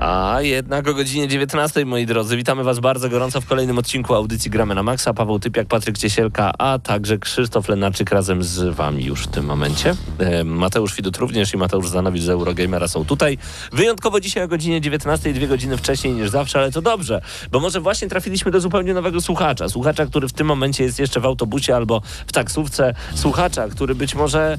A jednak o godzinie 19, moi drodzy. Witamy Was bardzo gorąco w kolejnym odcinku audycji Gramy na Maxa. Paweł Typiak, Patryk Ciesielka, a także Krzysztof Lenarczyk razem z Wami już w tym momencie. E, Mateusz Widut również i Mateusz Zanowicz z Eurogamera są tutaj. Wyjątkowo dzisiaj o godzinie 19, dwie godziny wcześniej niż zawsze, ale to dobrze, bo może właśnie trafiliśmy do zupełnie nowego słuchacza. Słuchacza, który w tym momencie jest jeszcze w autobusie albo w taksówce. Słuchacza, który być może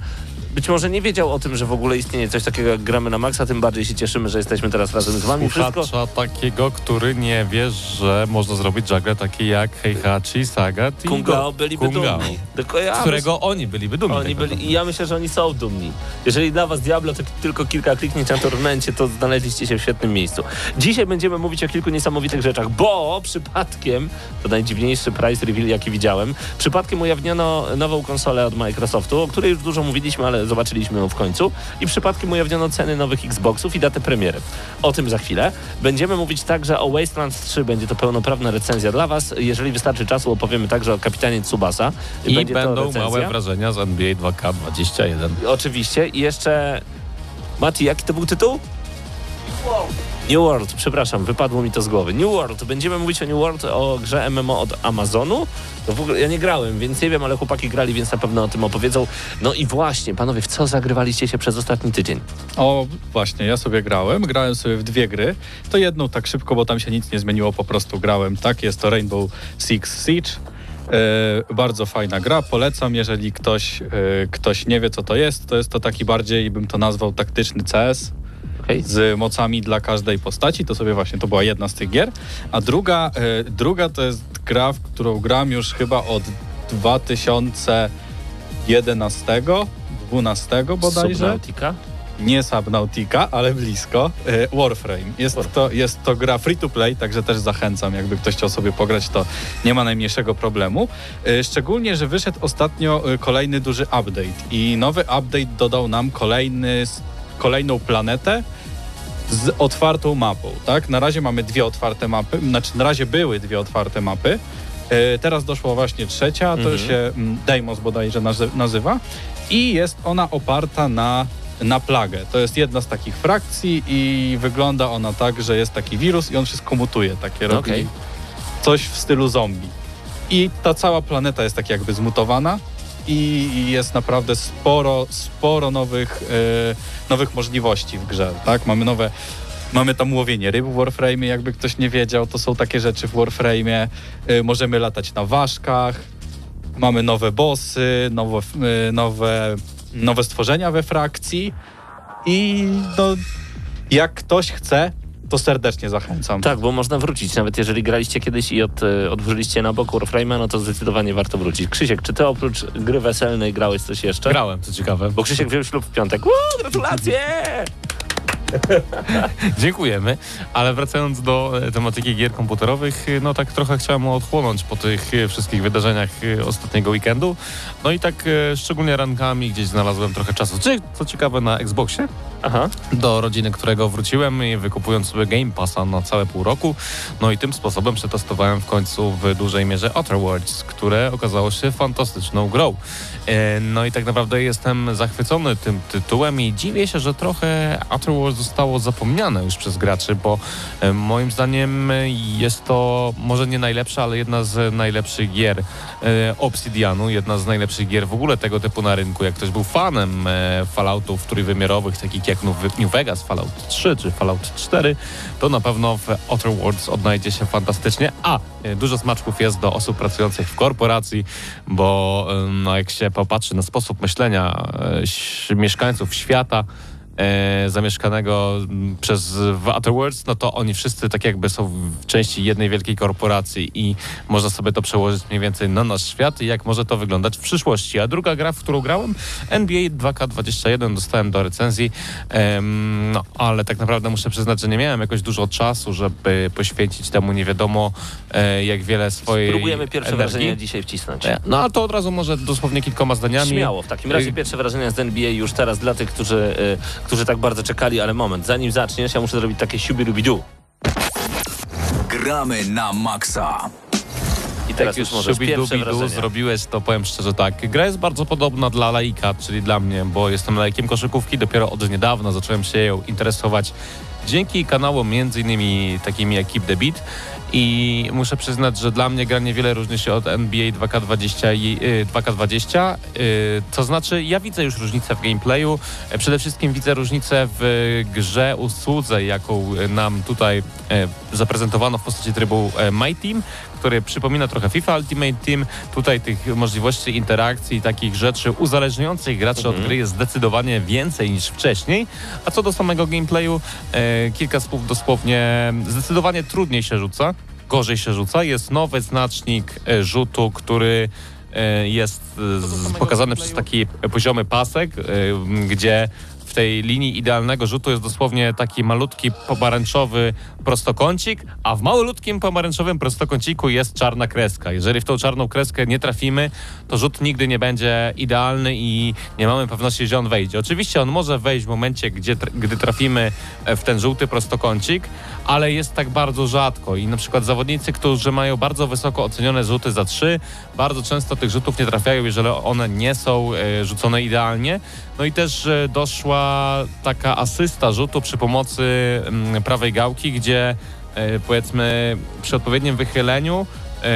być może nie wiedział o tym, że w ogóle istnieje coś takiego jak gramy na maksa, tym bardziej się cieszymy, że jesteśmy teraz razem z wami. Słuchacza Wszystko... takiego, który nie wie, że można zrobić żagle takie jak Heihachi, Sagat i Kungao byliby Kungao, dumni. Tylko ja którego myśl... oni byliby dumni. Oni byli... I ja myślę, że oni są dumni. Jeżeli dla was Diablo to tylko kilka kliknięć na tormencie, to znaleźliście się w świetnym miejscu. Dzisiaj będziemy mówić o kilku niesamowitych rzeczach, bo przypadkiem, to najdziwniejszy price reveal jaki widziałem, przypadkiem ujawniono nową konsolę od Microsoftu, o której już dużo mówiliśmy, ale zobaczyliśmy ją w końcu i przypadkiem ujawniono ceny nowych Xboxów i datę premiery. O tym za chwilę. Będziemy mówić także o Wasteland 3, będzie to pełnoprawna recenzja dla Was. Jeżeli wystarczy czasu, opowiemy także o kapitanie Tsubasa. I będzie będą małe wrażenia z NBA 2K21. Oczywiście. I jeszcze... Mati, jaki to był tytuł? New World, przepraszam, wypadło mi to z głowy. New World, będziemy mówić o New World, o grze MMO od Amazonu. To w ogóle ja nie grałem, więc nie wiem, ale chłopaki grali, więc na pewno o tym opowiedzą. No i właśnie, panowie, w co zagrywaliście się przez ostatni tydzień? O, właśnie, ja sobie grałem. Grałem sobie w dwie gry. To jedną tak szybko, bo tam się nic nie zmieniło, po prostu grałem. Tak, jest to Rainbow Six Siege. E, bardzo fajna gra, polecam, jeżeli ktoś, e, ktoś nie wie co to jest, to jest to taki bardziej, bym to nazwał taktyczny CS, okay. z mocami dla każdej postaci. To sobie właśnie, to była jedna z tych gier. A druga, e, druga to jest gra, w którą gram już chyba od 2011, 12 bodajże. Subnautica? nie Subnautica, ale blisko. E, Warframe. Jest, Warframe. To, jest to gra free to play, także też zachęcam. Jakby ktoś chciał sobie pograć, to nie ma najmniejszego problemu. E, szczególnie, że wyszedł ostatnio kolejny duży update i nowy update dodał nam kolejny kolejną planetę z otwartą mapą, tak? Na razie mamy dwie otwarte mapy, znaczy na razie były dwie otwarte mapy, e, teraz doszła właśnie trzecia, to mhm. się mm, Deimos bodajże nazywa i jest ona oparta na, na plagę. To jest jedna z takich frakcji i wygląda ona tak, że jest taki wirus i on wszystko mutuje, takie robi okay. coś w stylu zombie. I ta cała planeta jest tak jakby zmutowana, i jest naprawdę sporo, sporo nowych, e, nowych możliwości w grze. Tak? Mamy nowe Mamy tam łowienie ryb w Warframe, jakby ktoś nie wiedział, to są takie rzeczy w Warframe. E, możemy latać na ważkach, mamy nowe bossy, nowe, nowe, nowe stworzenia we frakcji i no, jak ktoś chce, to serdecznie zachęcam. Tak, bo można wrócić. Nawet jeżeli graliście kiedyś i od, e, odłożyliście na bok Warframe'a, no to zdecydowanie warto wrócić. Krzysiek, czy ty oprócz gry weselnej grałeś coś jeszcze? Grałem, co ciekawe. Bo Krzysiek wziął ślub w piątek. Uuu, gratulacje! Dziękujemy, ale wracając do e, tematyki gier komputerowych, e, no tak trochę chciałem odchłonąć po tych wszystkich wydarzeniach ostatniego weekendu. No i tak szczególnie rankami gdzieś znalazłem trochę czasu. Co ciekawe na Xboxie, Aha. do rodziny, którego wróciłem i wykupując sobie Game Passa na całe pół roku. No i tym sposobem przetestowałem w końcu w dużej mierze Outer Worlds, które okazało się fantastyczną grą. E, no i tak naprawdę jestem zachwycony tym tytułem i dziwię się, że trochę Outer Worlds zostało zapomniane już przez graczy, bo e, moim zdaniem jest to może nie najlepsza, ale jedna z najlepszych gier e, Obsidianu, jedna z najlepszych gier w ogóle tego typu na rynku. Jak ktoś był fanem Falloutów trójwymiarowych, takich jak New Vegas, Fallout 3 czy Fallout 4, to na pewno w Outer Worlds odnajdzie się fantastycznie. A e, dużo smaczków jest do osób pracujących w korporacji, bo no, jak się popatrzy na sposób myślenia e, mieszkańców świata, e, zamieszkanego przez w Otherworlds, no to oni wszyscy tak jakby są w części jednej wielkiej korporacji i można sobie to przełożyć mniej więcej na nasz świat i jak może to wyglądać w przyszłości. A druga gra, w którą grałem, NBA 2K21, dostałem do recenzji, no ale tak naprawdę muszę przyznać, że nie miałem jakoś dużo czasu, żeby poświęcić temu nie wiadomo e, jak wiele swojej Próbujemy pierwsze energii. wrażenia dzisiaj wcisnąć. E, No a to od razu może dosłownie kilkoma zdaniami. Śmiało, w takim razie Y- pierwsze wrażenia z NBA już teraz dla tych, którzy, y, którzy tak bardzo czekali, ale moment, zanim zaczniesz, ja muszę zrobić takie siubirubidu. Gramy na maksa. I teraz Jak już możesz pierwsze zrobiłeś, to powiem szczerze tak. Gra jest bardzo podobna dla laika, czyli dla mnie, bo jestem laikiem koszykówki. Dopiero od niedawna zacząłem się ją interesować dzięki kanałom między innymi takimi jak Keep the Beat. I muszę przyznać, że dla mnie gra niewiele różni się od NBA 2K20 i y, 2K20. Y, to znaczy, ja widzę już różnicę w gameplayu. E, Przede wszystkim widzę różnicę w grze, usłudze, jaką nam tutaj e, zaprezentowano w postaci trybu e, My Team, który przypomina trochę FIFA Ultimate Team. Tutaj tych możliwości interakcji i takich rzeczy uzależniających graczy od gry jest zdecydowanie więcej niż wcześniej. A co do samego gameplayu, kilka słów dosłownie zdecydowanie trudniej się rzuca, gorzej się rzuca. Jest nowy znacznik e, rzutu, który e, jest z, pokazany przez taki poziomy pasek, e, gdzie w tej linii idealnego rzutu jest dosłownie taki malutki pomarańczowy prostokącik, a w malutkim pomarańczowym prostokąciku jest czarna kreska. Jeżeli w tą czarną kreskę nie trafimy, to rzut nigdy nie będzie idealny i nie mamy pewności, że on wejdzie. Oczywiście on może wejść w momencie, gdzie, gdy trafimy e, w ten żółty prostokącik, ale jest tak bardzo rzadko i na przykład zawodnicy, którzy mają bardzo wysoko ocenione rzuty za trzy, bardzo często tych rzutów nie trafiają, jeżeli one nie są e, rzucone idealnie. No i też e, taka asysta rzutu przy pomocy mm, prawej gałki, gdzie e, powiedzmy przy odpowiednim wychyleniu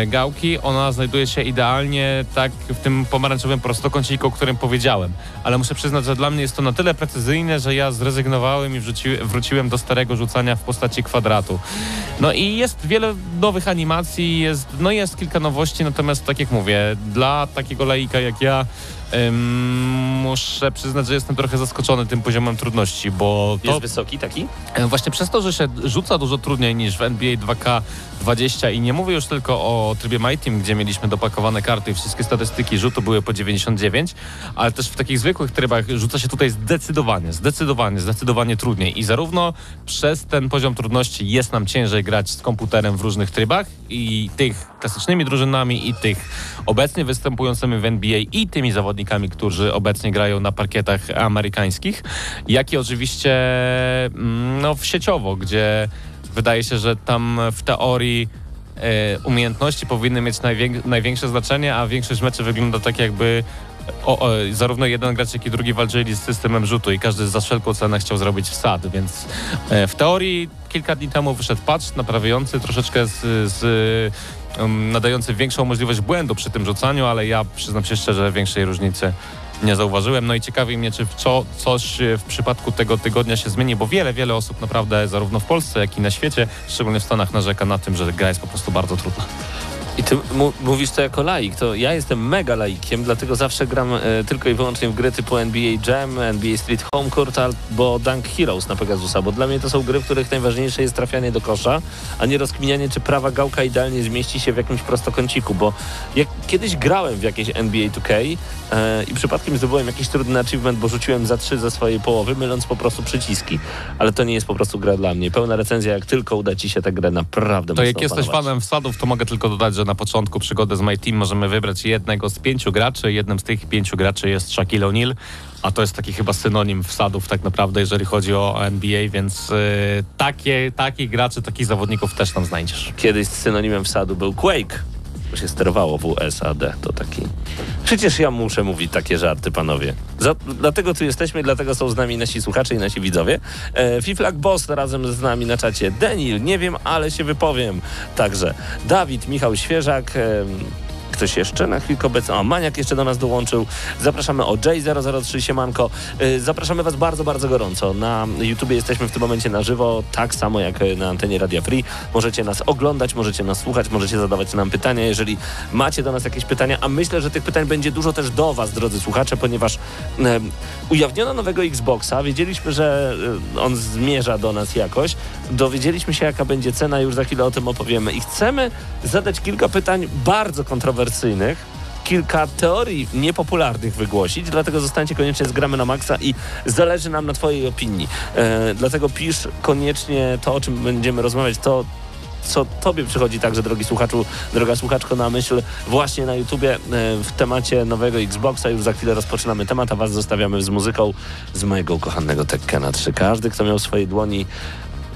gałki, ona znajduje się idealnie tak w tym pomarańczowym prostokąciku, o którym powiedziałem. Ale muszę przyznać, że dla mnie jest to na tyle precyzyjne, że ja zrezygnowałem i wrzuci, wróciłem do starego rzucania w postaci kwadratu. No i jest wiele nowych animacji, jest, no jest kilka nowości, natomiast tak jak mówię, dla takiego laika jak ja muszę przyznać, że jestem trochę zaskoczony tym poziomem trudności, bo to Jest wysoki taki? E, Właśnie przez to, że się rzuca dużo trudniej niż w NBA 2K20 i nie mówię już tylko o trybie My Team, gdzie mieliśmy dopakowane karty i wszystkie statystyki rzutu były po 99, ale też w takich zwykłych trybach rzuca się tutaj zdecydowanie, zdecydowanie, zdecydowanie trudniej. I zarówno przez ten poziom trudności jest nam ciężej grać z komputerem w różnych trybach i tych klasycznymi drużynami i tych obecnie występującymi w NBA i tymi zawodnikami, którzy obecnie grają na parkietach amerykańskich, jak i oczywiście mm, no, w sieciowo, gdzie wydaje się, że tam w teorii umiejętności powinny mieć najwię- największe znaczenie, a większość meczy wygląda tak jakby o, o, zarówno jeden gracz, jak i drugi walczyli z systemem rzutu i każdy za wszelką cenę chciał zrobić wsad, więc e, w teorii kilka dni temu wyszedł patch naprawiający troszeczkę z, z nadający większą możliwość błędu przy tym rzucaniu, ale ja przyznam się szczerze, większej różnicy nie zauważyłem. No i ciekawi mnie, czy co, coś w przypadku tego tygodnia się zmieni, bo wiele, wiele osób naprawdę zarówno w Polsce, jak i na świecie, szczególnie w Stanach, narzeka na tym, że gra jest po prostu bardzo trudna. I ty mówisz to jako laik, to ja jestem mega laikiem, dlatego zawsze gram e, tylko i wyłącznie w gry typu NBA Jam, NBA Street Home Court albo Dunk Heroes na Pegasusa, bo dla mnie to są gry, w których najważniejsze jest trafianie do kosza, a nie rozkminianie, czy prawa gałka idealnie zmieści się w jakimś prostokąciku, bo jak kiedyś grałem w jakieś NBA 2K e, i przypadkiem zdobyłem jakiś trudny achievement, bo rzuciłem za trzy ze swojej połowy, myląc po prostu przyciski, ale to nie jest po prostu gra dla mnie. Pełna recenzja, jak tylko uda ci się tę grę naprawdę To jak jesteś opanować. fanem wsadów, to mogę tylko dodać, że na początku przygody z My Team możemy wybrać jednego z pięciu graczy. Jednym z tych pięciu graczy jest Shaquille O'Neal, a to jest taki chyba synonim wsadów tak naprawdę, jeżeli chodzi o NBA, więc y, takie, takich graczy, takich zawodników też tam znajdziesz. Kiedyś synonimem wsadu był Quake, się sterowało WSAD. To taki. Przecież ja muszę mówić takie żarty, panowie. Za, dlatego tu jesteśmy, dlatego są z nami nasi słuchacze i nasi widzowie. E, Fiflak Boss razem z nami na czacie. Denil, nie wiem, ale się wypowiem. Także Dawid, Michał Świeżak. E, ktoś jeszcze na chwilkę obecny? O, Maniak jeszcze do nas dołączył. Zapraszamy o J003 Siemanko. Y, Zapraszamy Was bardzo, bardzo gorąco. Na YouTubie jesteśmy w tym momencie na żywo, tak samo jak na antenie Radia Free. Możecie nas oglądać, możecie nas słuchać, możecie zadawać nam pytania, jeżeli macie do nas jakieś pytania, a myślę, że tych pytań będzie dużo też do Was, drodzy słuchacze, ponieważ e, ujawniono nowego Xboxa, wiedzieliśmy, że e, on zmierza do nas jakoś, dowiedzieliśmy się, jaka będzie cena, już za chwilę o tym opowiemy i chcemy zadać kilka pytań bardzo kontrowersyjnych, kilka teorii niepopularnych wygłosić, dlatego zostańcie koniecznie z Gramy na Maxa i zależy nam na Twojej opinii. E, dlatego pisz koniecznie to, o czym będziemy rozmawiać, to co tobie przychodzi także, drogi słuchaczu, droga słuchaczko, na myśl właśnie na YouTubie e, w temacie nowego Xboxa. Już za chwilę rozpoczynamy temat, a was zostawiamy z muzyką z mojego ukochanego Tekkena 3. Każdy, kto miał w swojej dłoni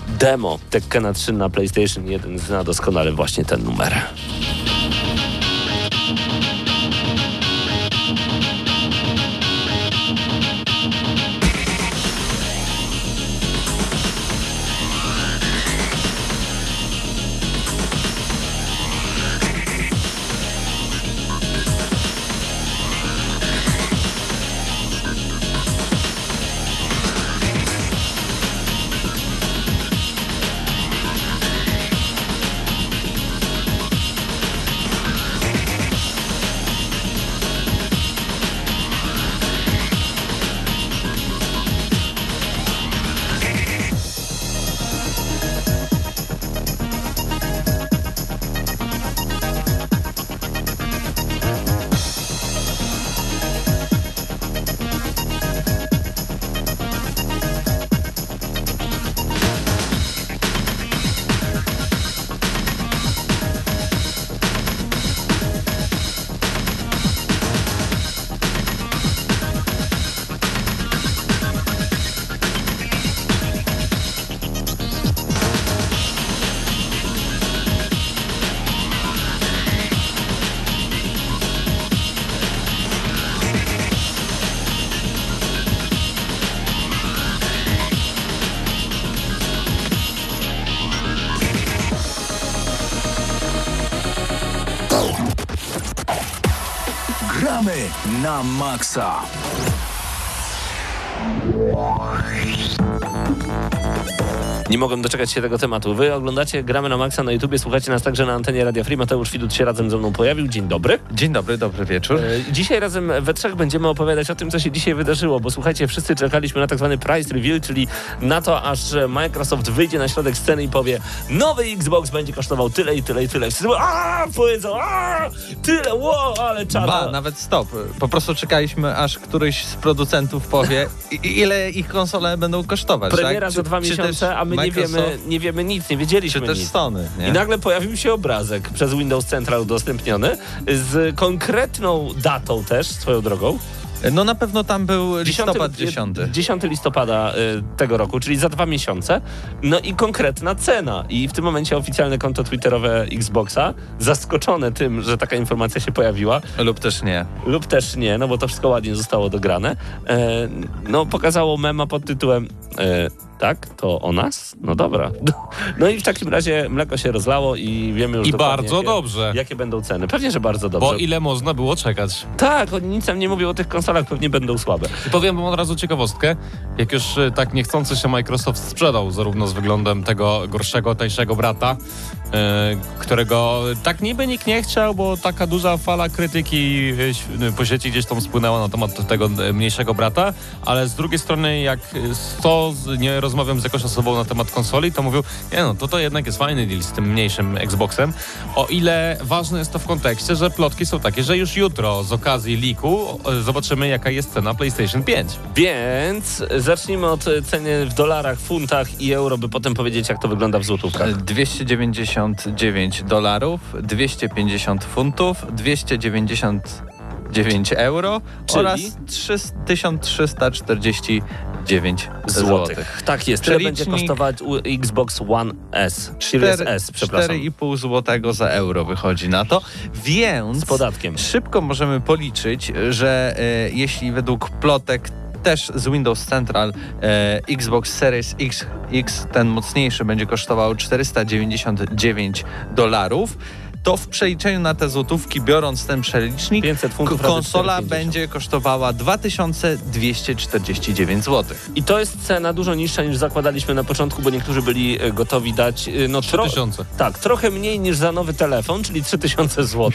demo Tekkena 3 na PlayStation 1 zna doskonale właśnie ten numer. Na maksa. Nie mogłem doczekać się tego tematu. Wy oglądacie Gramy na Maxa na YouTubie, słuchacie nas także na antenie Radia Free. Mateusz Widut się razem ze mną pojawił. Dzień dobry. Dzień dobry, dobry wieczór. E, Dzisiaj razem we trzech będziemy opowiadać o tym, co się dzisiaj wydarzyło, bo słuchajcie, wszyscy czekaliśmy na tak zwany price reveal, czyli na to, aż Microsoft wyjdzie na środek sceny i powie nowy Xbox będzie kosztował tyle i tyle i tyle. Wszyscy mówią, a powiedzą, a tyle, wow, ale czada. Ba, nawet stop. Po prostu czekaliśmy, aż któryś z producentów powie, ile ich konsole będą kosztować. Premiera tak? za dwa Czy- czy miesiące, a my nie wiemy, nie wiemy nic, nie Czy wiedzieliśmy też nic. Nie? I nagle pojawił się obrazek przez Windows Central udostępniony z konkretną datą też, swoją drogą. No na pewno tam był listopad 10, 10. 10 listopada y, tego roku, czyli za dwa miesiące. No i konkretna cena. I w tym momencie oficjalne konto twitterowe Xboxa, zaskoczone tym, że taka informacja się pojawiła, Lub też nie. lub też nie, no bo to wszystko ładnie zostało dograne, e, no pokazało mema pod tytułem e, tak, to o nas? No dobra. No i w takim razie mleko się rozlało i wiemy już I bardzo jakie, dobrze. jakie będą ceny. Pewnie, że bardzo dobrze. Bo ile można było czekać? Tak, oni nic nam nie mówią o tych konsolach, pewnie będą słabe. I powiem wam od razu ciekawostkę. Jak już e, tak niechcący się Microsoft sprzedał zarówno z wyglądem tego gorszego, tańszego brata, którego tak niby nikt nie chciał, bo taka duża fala krytyki e, po sieci gdzieś tam spłynęła na temat tego e, mniejszego brata, ale z drugiej strony jak e, sto z- nie rozmawiam z jakąś osobą na temat konsoli, to mówią, nie no, to to jednak jest fajny deal z tym mniejszym Xboxem. O ile ważne jest to w kontekście, że plotki są takie, że już jutro z okazji liku e, zobaczymy jaka jest cena PlayStation 5. Więc zacznijmy od e, ceny w dolarach, funtach i euro, by potem powiedzieć, jak to wygląda w złotówkach. 299 dolarów, 250 funtów, 299 euro Czyli? oraz 1349 Złotych. złotych. Tak jest. Tyle będzie kosztować Xbox One S. Series S, przepraszam. 4,5 złotego za euro wychodzi na to, więc Z podatkiem. szybko możemy policzyć, że e, jeśli według plotek też z Windows Central e, Xbox Series X, X, ten mocniejszy, będzie kosztował 499 dolarów, to w przeliczeniu na te złotówki, biorąc ten przelicznik, 500 funtów konsola 4,50. będzie kosztowała 2249 zł. I to jest cena dużo niższa niż zakładaliśmy na początku, bo niektórzy byli e, gotowi dać e, no, tro- 3000. Tak, trochę mniej niż za nowy telefon, czyli 3000 zł,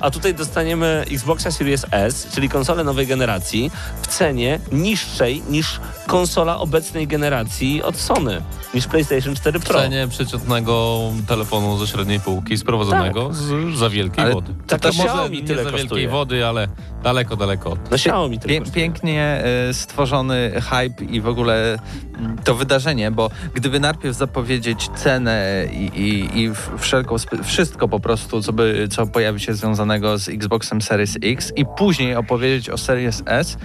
a tutaj dostaniemy Xboxa Series S, czyli konsolę nowej generacji w cenie niższej niż konsola obecnej generacji od Sony, niż PlayStation 4 W Pro. cenie przeciętnego telefonu ze średniej półki sprowadzonego z za wielkiej Ale wody. tak to to może Xiaomi nie tyle za wielkiej kosztuje. wody, ale daleko, daleko od. No Xiaomi Pię, tylko. pięknie e, stworzony hype i w ogóle mm, to wydarzenie, bo gdyby najpierw zapowiedzieć cenę i, i, i wszelką, wszystko po prostu, co, by, co pojawi się związanego z Xboxem Series X i później opowiedzieć o Series S,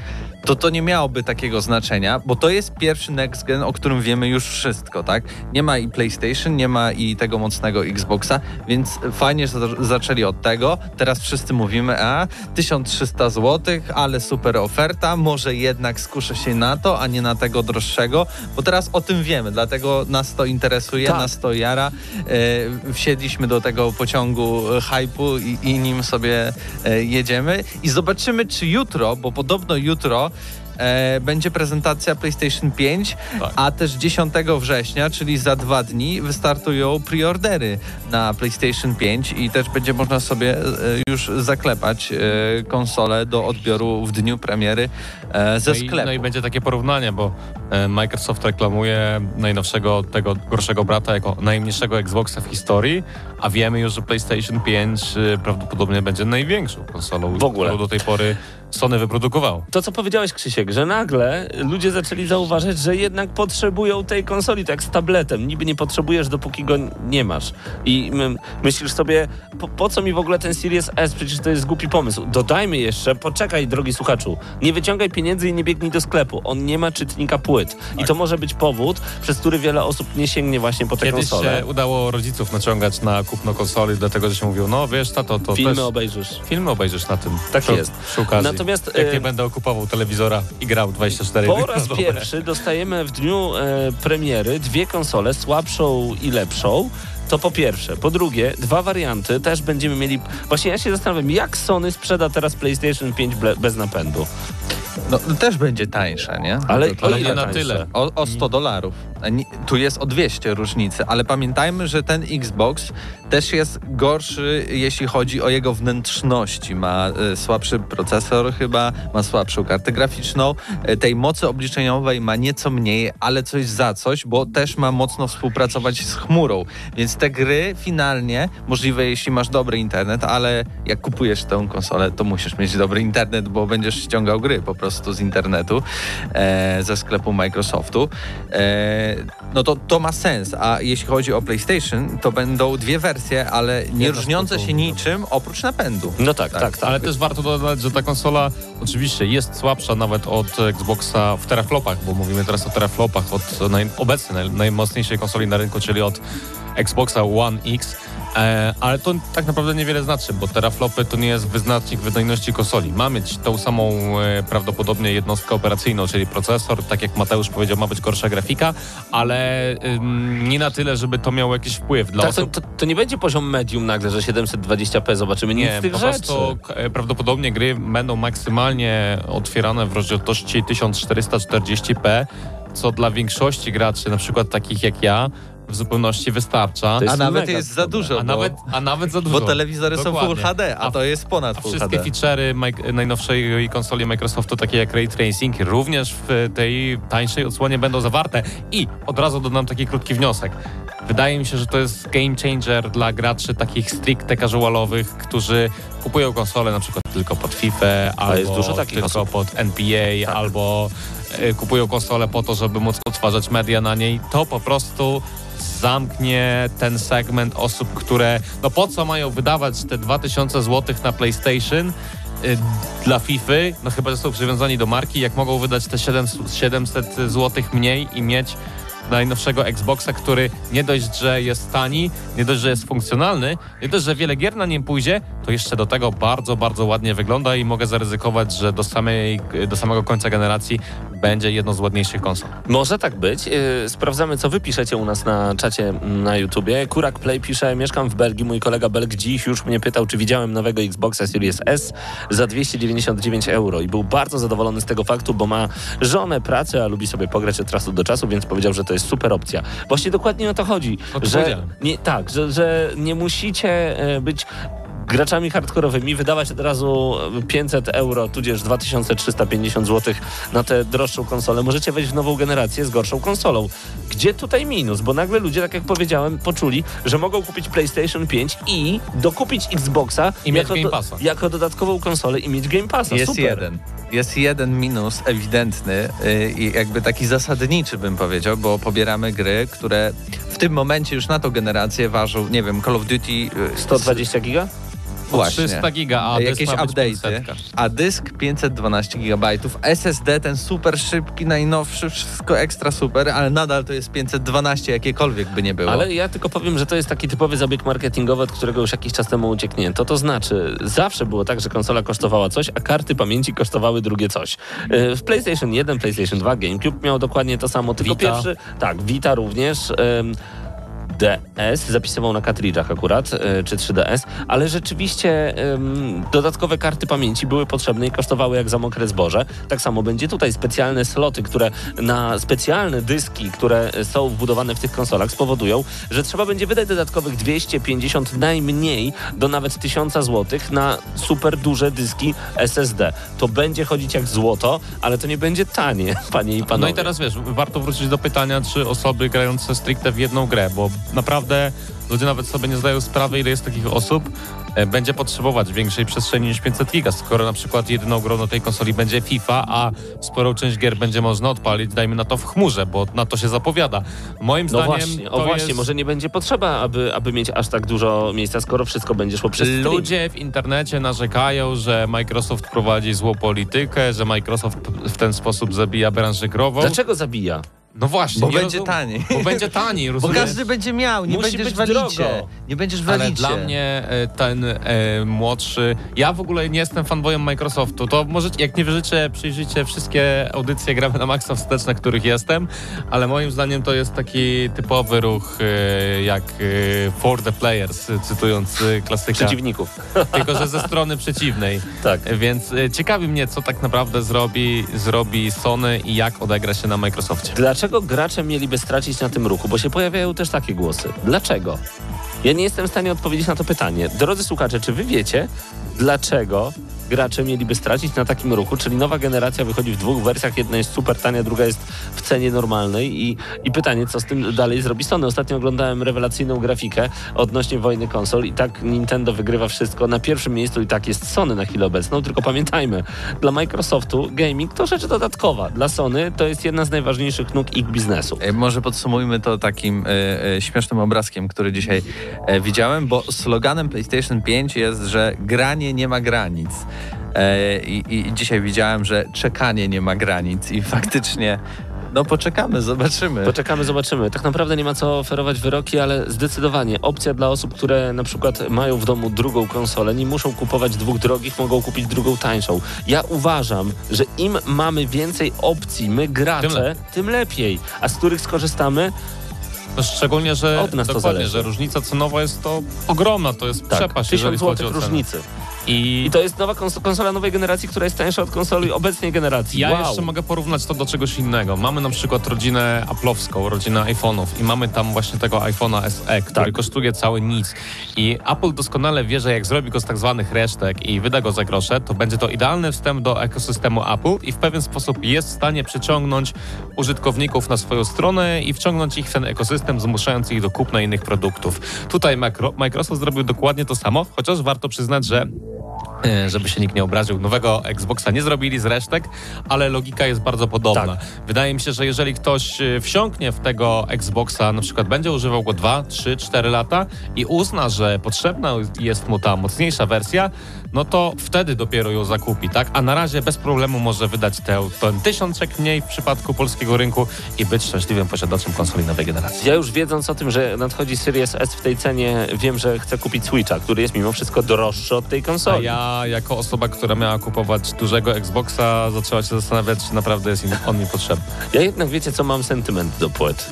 to to nie miałoby takiego znaczenia, bo to jest pierwszy next gen, o którym wiemy już wszystko, tak? Nie ma i PlayStation, nie ma i tego mocnego Xboxa, więc fajnie, że za- zaczęli od tego. Teraz wszyscy mówimy, a 1300 zł, ale super oferta, może jednak skuszę się na to, a nie na tego droższego, bo teraz o tym wiemy, dlatego nas to interesuje, Tak. nas to jara. E, wsiedliśmy do tego pociągu e, hypu i, i nim sobie e, jedziemy i zobaczymy, czy jutro, bo podobno jutro e, będzie prezentacja PlayStation 5, Tak. a też 10 września, czyli za dwa dni, wystartują preordery na PlayStation 5 i też będzie można sobie e, już zaklepać e, konsolę do odbioru w dniu premiery e, ze no i, sklepu. no i będzie takie porównanie, bo e, Microsoft reklamuje najnowszego, tego gorszego brata jako najmniejszego Xboxa w historii, a wiemy już, że PlayStation 5 e, prawdopodobnie będzie największą konsolą, W ogóle. którą do tej pory Sony wyprodukowało. To, co powiedziałeś, Krzysiek, że nagle ludzie zaczęli zauważyć, że jednak potrzebują tej konsoli, tak z tabletem. Niby nie potrzebujesz, dopóki go nie masz. I my, myślisz sobie, po, po co mi w ogóle ten Series S? Przecież to jest głupi pomysł. Dodajmy jeszcze, poczekaj, drogi słuchaczu, nie wyciągaj pieniędzy i nie biegnij do sklepu. On nie ma czytnika płyt. I to może być powód, przez który wiele osób nie sięgnie właśnie po tę Kiedyś konsolę. się udało rodziców naciągać na kupno konsoli, dlatego że się mówił, no wiesz, tato, to Filmy też... obejrzysz. Filmy obejrzysz na tym. Tak przy, jest. Przy okazji. Natomiast, Jak nie będę okupował telewizora i grał 24 Po raz Dobre. pierwszy dostajemy w dniu e, premiery dwie konsole, słabszą i lepszą. To po pierwsze. Po drugie, dwa warianty też będziemy mieli. Właśnie ja się zastanawiam, jak Sony sprzeda teraz PlayStation 5 ble- bez napędu. No, też będzie tańsze, nie? Ale, ale nie na tyle. O, o 100 dolarów. Tu jest o 200 różnicy, ale pamiętajmy, że ten Xbox też jest gorszy, jeśli chodzi o jego wnętrzności. Ma e, słabszy procesor chyba, ma słabszą kartę graficzną. E, tej mocy obliczeniowej ma nieco mniej, ale coś za coś, bo też ma mocno współpracować z chmurą. Więc te gry finalnie, możliwe jeśli masz dobry internet, ale jak kupujesz tę konsolę, to musisz mieć dobry internet, bo będziesz ściągał gry po prostu z internetu, e, ze sklepu Microsoftu. E, no to, to ma sens. A jeśli chodzi o PlayStation, to będą dwie wersje, ale nie Jedna różniące się niczym oprócz napędu. No tak, tak, tak. Ale też warto dodać, że ta konsola oczywiście jest słabsza nawet od Xboxa w teraflopach, bo mówimy teraz o teraflopach od naj, obecnej, naj, najmocniejszej konsoli na rynku, czyli od Xboxa One X. E, ale to tak naprawdę niewiele znaczy, bo teraflopy to nie jest wyznacznik wydajności konsoli. Ma mieć tą samą e, prawdopodobnie jednostkę operacyjną, czyli procesor, tak jak Mateusz powiedział, ma być gorsza grafika, ale nie na tyle, żeby to miało jakiś wpływ dla Tak, to, osób, to, to nie będzie poziom medium nagle, że 720p zobaczymy nic nie, z tych po rzeczy. e, prawdopodobnie gry będą maksymalnie otwierane w rozdzielczości 1440p, co dla większości graczy, na przykład takich jak ja, w zupełności wystarcza. A nawet jest za dużo, A bo, nawet, a nawet za dużo. bo telewizory są Dokładnie. Full HD, a, A- to jest ponad A Full wszystkie HD. feature'y najnowszej konsoli Microsoftu, takie jak Ray Tracing, również w tej tańszej odsłonie będą zawarte. I od razu dodam taki krótki wniosek. Wydaje mi się, że to jest game changer dla graczy takich stricte casualowych, którzy kupują konsolę na przykład tylko pod FIFA, albo jest dużo takich tylko osób. pod NBA, Tak. albo e, kupują konsolę po to, żeby móc odtwarzać media na niej. To po prostu zamknie ten segment osób, które no po co mają wydawać te 2000 zł na PlayStation y, dla FIFA, no chyba, że są przywiązani do marki, jak mogą wydać te 700, 700 zł mniej i mieć najnowszego Xboxa, który nie dość, że jest tani, nie dość, że jest funkcjonalny, nie dość, że wiele gier na nim pójdzie, to jeszcze do tego bardzo, bardzo ładnie wygląda i mogę zaryzykować, że do, samej, do samego końca generacji będzie jedną z ładniejszych konsol. Może tak być. Yy, Sprawdzamy, co wy piszecie u nas na czacie mm, na YouTubie. Kurak Play pisze, mieszkam w Belgii, mój kolega Belg dziś już mnie pytał, czy widziałem nowego Xboxa Series S za 299 euro i był bardzo zadowolony z tego faktu, bo ma żonę, pracę, a lubi sobie pograć od czasu do czasu, więc powiedział, że to jest super opcja. Właśnie dokładnie o to chodzi, że nie, tak, że, że nie musicie e, być graczami hardkorowymi, wydawać od razu 500 euro, tudzież 2350 zł na tę droższą konsolę. Możecie wejść w nową generację z gorszą konsolą. Gdzie tutaj minus? Bo nagle ludzie, tak jak powiedziałem, poczuli, że mogą kupić PlayStation 5 i dokupić Xboxa I mieć jako, Game Passa. jako dodatkową konsolę i mieć Game Passa. Jest Super. jeden. Jest jeden minus ewidentny yy, i jakby taki zasadniczy bym powiedział, bo pobieramy gry, które w tym momencie już na tą generację ważą, nie wiem, Call of Duty... yy, 120 giga? Po Właśnie. 300 giga, a jakieś update'y, 500. a dysk 512 GB, SSD ten super szybki, najnowszy, wszystko ekstra super, ale nadal to jest 512, jakiekolwiek by nie było. Ale ja tylko powiem, że to jest taki typowy zabieg marketingowy, od którego już jakiś czas temu ucieknięto. To znaczy, zawsze było tak, że konsola kosztowała coś, a karty pamięci kosztowały drugie coś. Yy, W PlayStation 1, PlayStation 2, GameCube miał dokładnie to samo, tylko Vita. pierwszy... Tak, Vita również. ym, DS, zapisywał na kartridżach akurat, y, czy 3DS, ale rzeczywiście dodatkowe karty pamięci były potrzebne i kosztowały jak za mokre zboże. Tak samo będzie tutaj specjalne sloty, które na specjalne dyski, które są wbudowane w tych konsolach spowodują, że trzeba będzie wydać dodatkowych 250 najmniej do nawet 1000 zł na super duże dyski SSD. To będzie chodzić jak złoto, ale to nie będzie tanie, panie i panowie. No i teraz wiesz, warto wrócić do pytania, czy osoby grające stricte w jedną grę, bo naprawdę ludzie nawet sobie nie zdają sprawy, ile jest takich osób, e, będzie potrzebować większej przestrzeni niż 500 giga. Skoro na przykład jedyną grą na tej konsoli będzie FIFA, a sporą część gier będzie można odpalić, dajmy na to w chmurze, bo na to się zapowiada. Moim No zdaniem właśnie, o właśnie, jest... może nie będzie potrzeba, aby, aby mieć aż tak dużo miejsca, skoro wszystko będzie szło przez stream. Ludzie w internecie narzekają, że Microsoft prowadzi złą politykę, że Microsoft w ten sposób zabija branżę grową. Dlaczego zabija? No właśnie. Bo nie będzie rozum- taniej. Bo będzie taniej, Bo rozumiesz? każdy będzie miał, nie Musi będziesz w drogo. Nie będziesz w Ale dla mnie e, ten e, młodszy. Ja w ogóle nie jestem fanboyem Microsoftu. To możecie, jak nie wierzycie, przyjrzyjcie wszystkie audycje gramy na Maxa wstecz, na których jestem, ale moim zdaniem to jest taki typowy ruch e, jak e, for the players, cytując e, klasyka. Przeciwników. Tylko, że ze strony przeciwnej. Tak. Więc e, ciekawi mnie, co tak naprawdę zrobi, zrobi Sony i jak odegra się na Microsoftie. Dlaczego gracze mieliby stracić na tym ruchu? Bo się pojawiają też takie głosy. Dlaczego? Ja nie jestem w stanie odpowiedzieć na to pytanie. Drodzy słuchacze, czy wy wiecie, dlaczego gracze mieliby stracić na takim ruchu? Czyli nowa generacja wychodzi w dwóch wersjach. Jedna jest super tania, druga jest w cenie normalnej. I, i pytanie, co z tym dalej zrobi Sony? Ostatnio oglądałem rewelacyjną grafikę odnośnie wojny konsol i tak Nintendo wygrywa wszystko. Na pierwszym miejscu i tak jest Sony na chwilę obecną. Tylko pamiętajmy, dla Microsoftu gaming to rzecz dodatkowa. Dla Sony to jest jedna z najważniejszych nóg ich biznesu. E, Może podsumujmy to takim e, e, śmiesznym obrazkiem, który dzisiaj e, widziałem, bo sloganem PlayStation 5 jest, że granie nie ma granic. E, i, I dzisiaj widziałem, że czekanie nie ma granic i faktycznie, no poczekamy, zobaczymy. Poczekamy, zobaczymy. Tak naprawdę nie ma co oferować wyroki, ale zdecydowanie opcja dla osób, które na przykład mają w domu drugą konsolę, nie muszą kupować dwóch drogich, mogą kupić drugą tańszą. Ja uważam, że im mamy więcej opcji, my gracze, Tym tym, lepiej. A z których skorzystamy? No szczególnie, że Od nas to dokładnie, że różnica cenowa jest to ogromna, to jest Tak, przepaść, jeżeli 1000 chodzi o złotych cenę. różnicy. I, to jest nowa kons- konsola nowej generacji, która jest tańsza od konsoli obecnej generacji. ja wow. jeszcze mogę porównać to do czegoś innego. Mamy na przykład rodzinę Apple'owską, rodzinę iPhone'ów i mamy tam właśnie tego iPhone'a SE, który Tak. kosztuje cały nic. I Apple doskonale wie, że jak zrobi go z tak zwanych resztek i wyda go za grosze, to będzie to idealny wstęp do ekosystemu Apple i w pewien sposób jest w stanie przyciągnąć użytkowników na swoją stronę i wciągnąć ich w ten ekosystem, zmuszając ich do kupna innych produktów. Tutaj Microsoft zrobił dokładnie to samo, chociaż warto przyznać, że żeby się nikt nie obraził, nowego Xboxa nie zrobili z resztek, ale logika jest bardzo podobna. Tak. Wydaje mi się, że jeżeli ktoś e, wsiąknie w tego Xboxa, na przykład będzie używał go 2, 3, 4 lata i uzna, że potrzebna jest mu ta mocniejsza wersja, no to wtedy dopiero ją zakupi, tak? A na razie bez problemu może wydać te, ten tysiączek mniej w przypadku polskiego rynku i być szczęśliwym posiadaczem konsoli nowej generacji. Ja już wiedząc o tym, że nadchodzi Series S w tej cenie, wiem, że chcę kupić Switcha, który jest mimo wszystko droższy od tej A konsoli. ja, jako osoba, która miała kupować dużego Xboxa, zaczęła się zastanawiać, czy naprawdę jest im, on mi potrzebny. Ja jednak wiecie, co mam sentyment do płyt.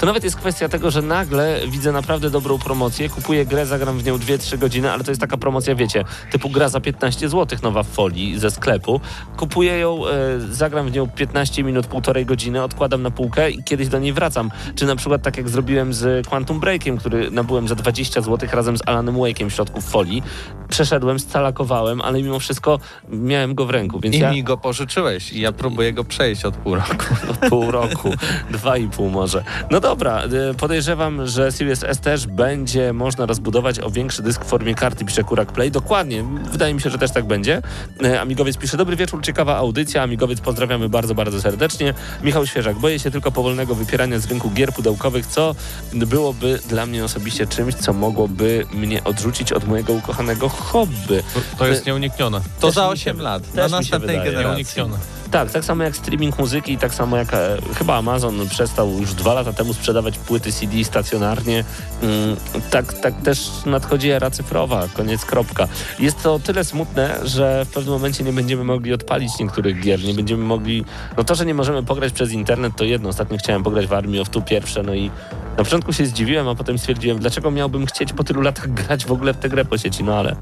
To nawet jest kwestia tego, że nagle widzę naprawdę dobrą promocję, kupuję grę, zagram w nią 2-3 godziny, ale to jest taka promocja, wiecie, typu gra za 15 zł, nowa w folii ze sklepu. Kupuję ją, e, zagram w nią 15 minut, półtorej godziny, odkładam na półkę i kiedyś do niej wracam. Czy na przykład tak jak zrobiłem z Quantum Breakiem, który nabyłem za 20 zł razem z Alanem Wake'iem w środku w folii. Przeszedłem, scalakowałem, ale mimo wszystko miałem go w ręku, więc I ja... mi go pożyczyłeś i ja próbuję go przejść od pół roku. Od pół roku, dwa i pół może. No dobra, y, podejrzewam, że Series S też będzie można rozbudować o większy dysk w formie karty, pisze Kurak Play. Dokładnie, wydaje mi się, że też tak będzie. Y, Amigowiec pisze, dobry wieczór, ciekawa audycja. Amigowiec pozdrawiamy bardzo, bardzo serdecznie. Michał Świeżak, boję się tylko powolnego wypierania z rynku gier pudełkowych, co byłoby dla mnie osobiście czymś, co mogłoby mnie odrzucić od mojego ukochanego hobby. To, jest nieuniknione. To Też za mi się 8 lat, na następnej generacji. Nieuniknione. Tak, tak samo jak streaming muzyki i tak samo jak e, chyba Amazon przestał już dwa lata temu sprzedawać płyty CD stacjonarnie. Mm, tak, tak też nadchodzi era cyfrowa, koniec kropka. Jest to tyle smutne, że w pewnym momencie nie będziemy mogli odpalić niektórych gier, nie będziemy mogli... No to, że nie możemy pograć przez internet to jedno. Ostatnio chciałem pograć w Army of Two pierwsze, no i na początku się zdziwiłem, a potem stwierdziłem, dlaczego miałbym chcieć po tylu latach grać w ogóle w tę grę po sieci, no ale...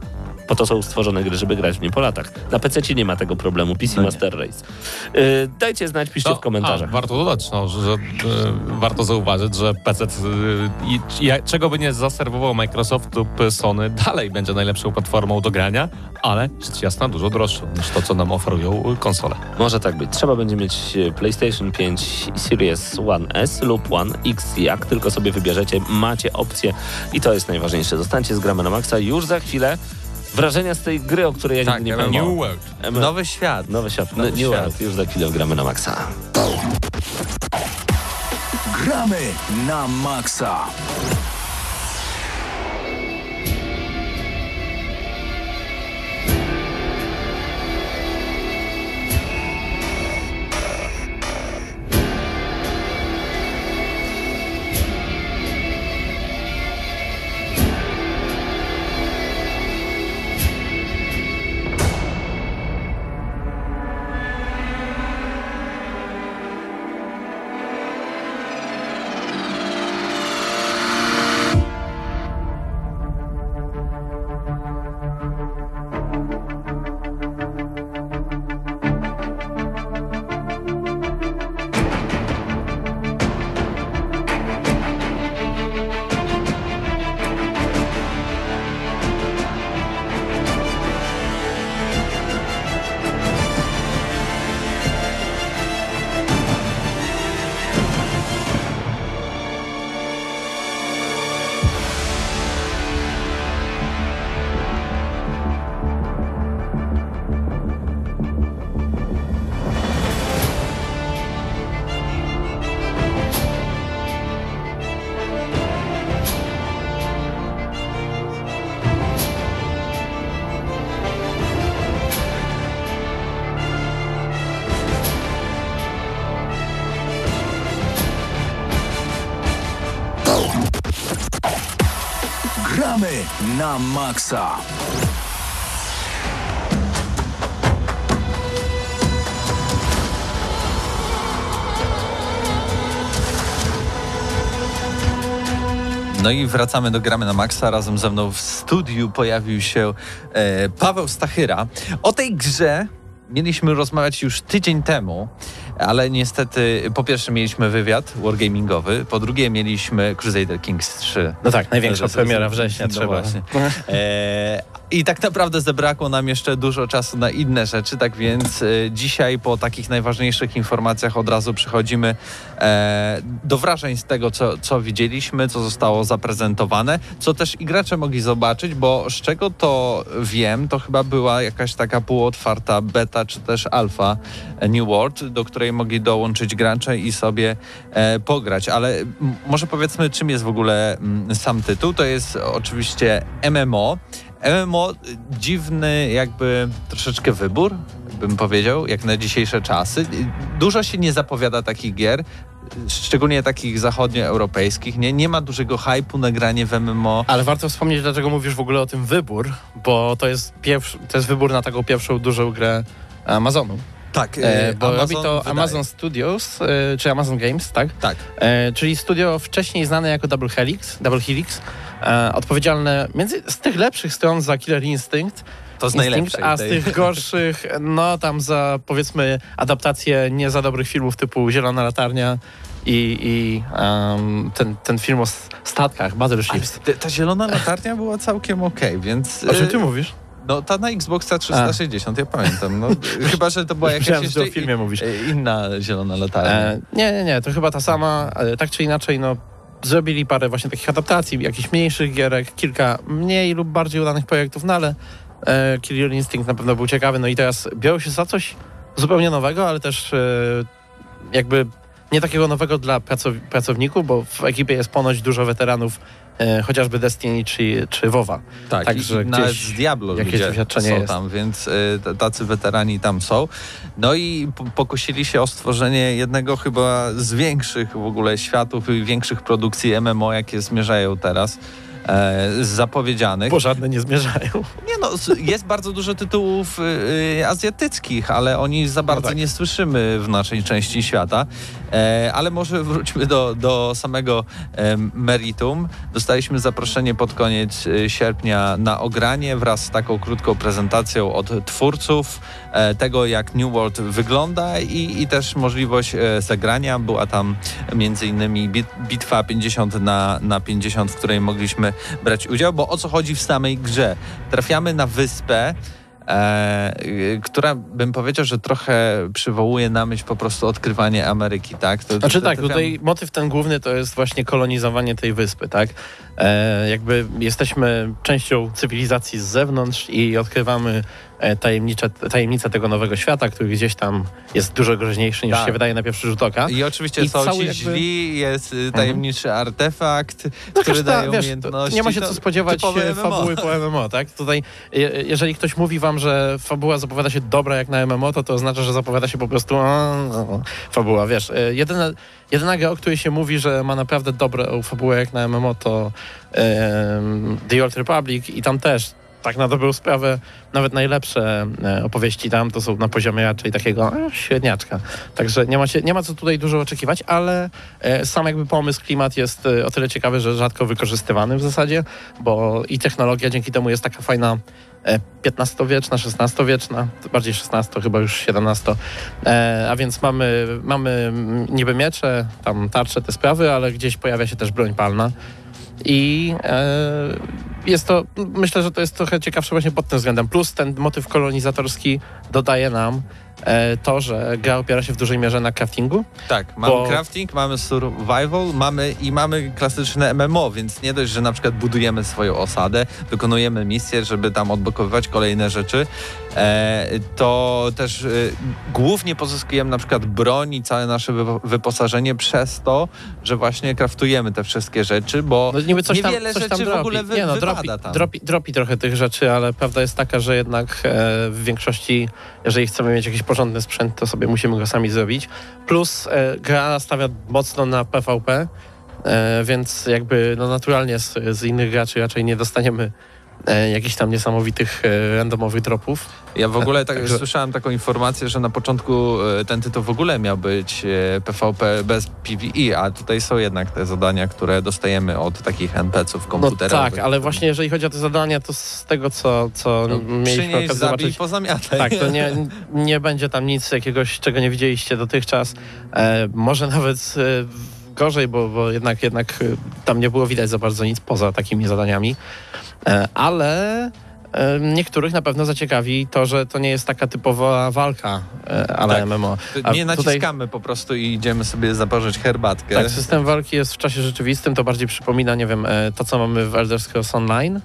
Po to są stworzone gry, żeby grać w nie po latach. Na PC nie ma tego problemu. PC No. Master Race. Yy, dajcie znać, piszcie No, w komentarzach. A, warto dodać, no, że, e, warto zauważyć, że PC, i, czego by nie zaserwował Microsoft lub Sony, dalej będzie najlepszą platformą do grania, ale rzecz jasna dużo droższą niż to, co nam oferują konsole. Może tak być. Trzeba będzie mieć e, PlayStation 5 Series One S lub One X, jak tylko sobie wybierzecie. Macie opcję i to jest najważniejsze. Zostańcie z gramy na maksa już za chwilę. Wrażenia z tej gry, o której ja Tak, nigdy nie pamiętam. World. Em- Nowy świat. Nowy świat. Nowy New świat. World. Już za chwilę gramy na maksa. Gramy na maksa. Na maksa. No i wracamy do Gramy na Maxa. Razem ze mną w studiu pojawił się e, Paweł Stachyra. O tej grze mieliśmy rozmawiać już tydzień temu, ale niestety po pierwsze mieliśmy wywiad wargamingowy, po drugie mieliśmy Crusader Kings 3. No tak, największa premiera września no trzeba. właśnie. E, I tak naprawdę zabrakło nam jeszcze dużo czasu na inne rzeczy, tak więc e, dzisiaj po takich najważniejszych informacjach od razu przechodzimy e, do wrażeń z tego, co, co widzieliśmy, co zostało zaprezentowane, co też i gracze mogli zobaczyć, bo z czego to wiem, to chyba była jakaś taka półotwarta beta czy też alfa e, New World, do której mogli dołączyć gracze i sobie e, pograć, ale może powiedzmy, czym jest w ogóle m, sam tytuł. To jest oczywiście MMO, MMO, dziwny jakby troszeczkę wybór, bym powiedział, jak na dzisiejsze czasy. Dużo się nie zapowiada takich gier, szczególnie takich zachodnioeuropejskich. Nie, nie ma dużego hypu na granie w MMO. Ale warto wspomnieć, dlaczego mówisz w ogóle o tym wybór, bo to jest, pierwszy, to jest wybór na taką pierwszą dużą grę Amazonu. Tak, E, bo Amazon robi to wydaje. Amazon Studios, e, czy Amazon Games, tak? Tak. E, czyli studio wcześniej znane jako Double Helix, Double Helix e, odpowiedzialne między z tych lepszych stron za Killer Instinct, To z najlepszej. a z tych gorszych, no tam za powiedzmy adaptacje nie za dobrych filmów typu Zielona Latarnia i, i em, ten, ten film o statkach, Battleships. Ale ta zielona latarnia była całkiem okej, więc... O czym ty y, mówisz? No ta na Xboxa 360, ja pamiętam. No, chyba, że to była jakaś Myślałem, jeszcze o filmie mówisz. i- inna zielona latarnia. E, nie, nie, nie, to chyba ta sama, e, tak czy inaczej, no zrobili parę właśnie takich adaptacji, jakichś mniejszych gierek, kilka mniej lub bardziej udanych projektów, no ale e, Killer Instinct na pewno był ciekawy, no i teraz biorą się za coś zupełnie nowego, ale też e, jakby nie takiego nowego dla pracow- pracowników, bo w ekipie jest ponoć dużo weteranów, e, chociażby Destiny czy, czy WoWa. Tak, Także i nawet z Diablo jakieś doświadczenie są jest. tam, więc y, tacy weterani tam są. No i po- pokusili się o stworzenie jednego chyba z większych w ogóle światów i większych produkcji MMO, jakie zmierzają teraz. E, zapowiedzianych. Bo żadne nie zmierzają. Nie no, jest bardzo dużo tytułów y, y, azjatyckich, ale oni za bardzo tak. nie słyszymy w naszej części świata. E, ale może wróćmy do, do samego e, meritum. Dostaliśmy zaproszenie pod koniec e, sierpnia na ogranie wraz z taką krótką prezentacją od twórców tego, jak New World wygląda i, i też możliwość zagrania. Była tam między innymi bit, bitwa 50 na, na 50, w której mogliśmy brać udział, bo o co chodzi w samej grze? Trafiamy na wyspę, e, y, która bym powiedział, że trochę przywołuje na myśl po prostu odkrywanie Ameryki, tak? To, Znaczy to- tak, trafiamy- tutaj motyw ten główny to jest właśnie kolonizowanie tej wyspy, tak? E, jakby jesteśmy częścią cywilizacji z zewnątrz i odkrywamy e, tajemnicze, tajemnice tego nowego świata, który gdzieś tam jest dużo groźniejszy niż Tak. się wydaje na pierwszy rzut oka. I oczywiście I są ci jakby- Mhm. źli, jest y, tajemniczy artefakt, No który każda, daje wiesz, umiejętności. nie ma się co spodziewać e, MMO. fabuły po MMO, tak? Tutaj, je, jeżeli ktoś mówi wam, że fabuła zapowiada się dobra jak na MMO, to to oznacza, że zapowiada się po prostu a, a, fabuła, wiesz. e, Jedyna, gra, o której się mówi, że ma naprawdę dobrą fabułę jak na MMO, to The Old Republic i tam też tak na dobrą sprawę nawet najlepsze e, opowieści tam to są na poziomie raczej takiego e, średniaczka. Także nie ma, się, nie ma co tutaj dużo oczekiwać, ale e, sam jakby pomysł, klimat jest e, o tyle ciekawy, że rzadko wykorzystywany w zasadzie, bo i technologia dzięki temu jest taka fajna XV-wieczna, XVI-wieczna, bardziej XVI, chyba już XVII. E, a więc mamy, mamy niby miecze, tam tarcze, te sprawy, ale gdzieś pojawia się też broń palna. I e, jest to, myślę, że to jest trochę ciekawsze właśnie pod tym względem. Plus ten motyw kolonizatorski dodaje nam e, to, że gra opiera się w dużej mierze na craftingu. Tak, mamy Bo- crafting, mamy survival, mamy i mamy klasyczne MMO, więc nie dość, że na przykład budujemy swoją osadę, wykonujemy misje, żeby tam odblokowywać kolejne rzeczy, e, to też e, głównie pozyskujemy na przykład broń i całe nasze wypo- wyposażenie przez to, że właśnie craftujemy te wszystkie rzeczy, bo No niby coś tam, niewiele coś rzeczy tam w ogóle wy, Nie no, dropi, tam. dropi, dropi trochę tych rzeczy, ale prawda jest taka, że jednak e, w większości, jeżeli chcemy mieć jakiś porządny sprzęt, to sobie musimy go sami zrobić. Plus e, gra stawia mocno na PvP, e, więc jakby no naturalnie z, z innych graczy raczej nie dostaniemy e, jakichś tam niesamowitych e, randomowych dropów. Ja w ogóle tak, Także- słyszałem taką informację, że na początku e, ten tytuł w ogóle miał być e, PvP bez PvE, a tutaj są jednak te zadania, które dostajemy od takich NPC-ów No komputerowych. tak, ale właśnie jeżeli chodzi o te zadania, to z tego, co, co No, mieliśmy okazję zobaczyć, pozamiataj. Tak, to nie, nie będzie tam nic jakiegoś, czego nie widzieliście dotychczas. E, może nawet e, gorzej, bo, bo jednak, jednak e, tam nie było widać za bardzo nic poza takimi zadaniami. E, ale e, niektórych na pewno zaciekawi to, że to nie jest taka typowa walka e, ale Tak. MMO. A nie tutaj- naciskamy po prostu i idziemy sobie zaparzyć herbatkę. Tak, system walki jest w czasie rzeczywistym, to bardziej przypomina, nie wiem, to co mamy w Elder Scrolls Online,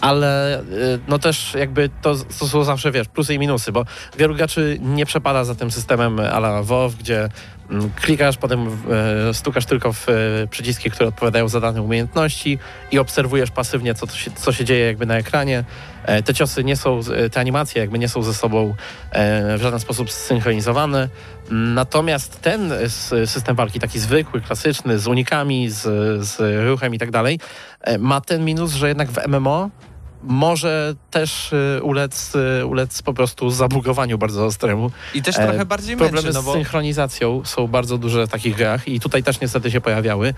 ale no też jakby to, to są zawsze, wiesz, plusy i minusy, bo wielu graczy nie przepada za tym systemem ala WoW, gdzie klikasz, potem e, stukasz tylko w e, przyciski, które odpowiadają za dane umiejętności i obserwujesz pasywnie, co, się, co się dzieje jakby na ekranie. E, te ciosy nie są, te animacje jakby nie są ze sobą w żaden sposób zsynchronizowane. Natomiast ten system walki, taki zwykły, klasyczny, z unikami, z, z ruchem i tak dalej, ma ten minus, że jednak w MMO może też e, ulec, e, ulec po prostu zabugowaniu bardzo ostremu. I też E, trochę bardziej męczy, Problemy no z bo synchronizacją są bardzo duże w takich grach i tutaj też niestety się pojawiały,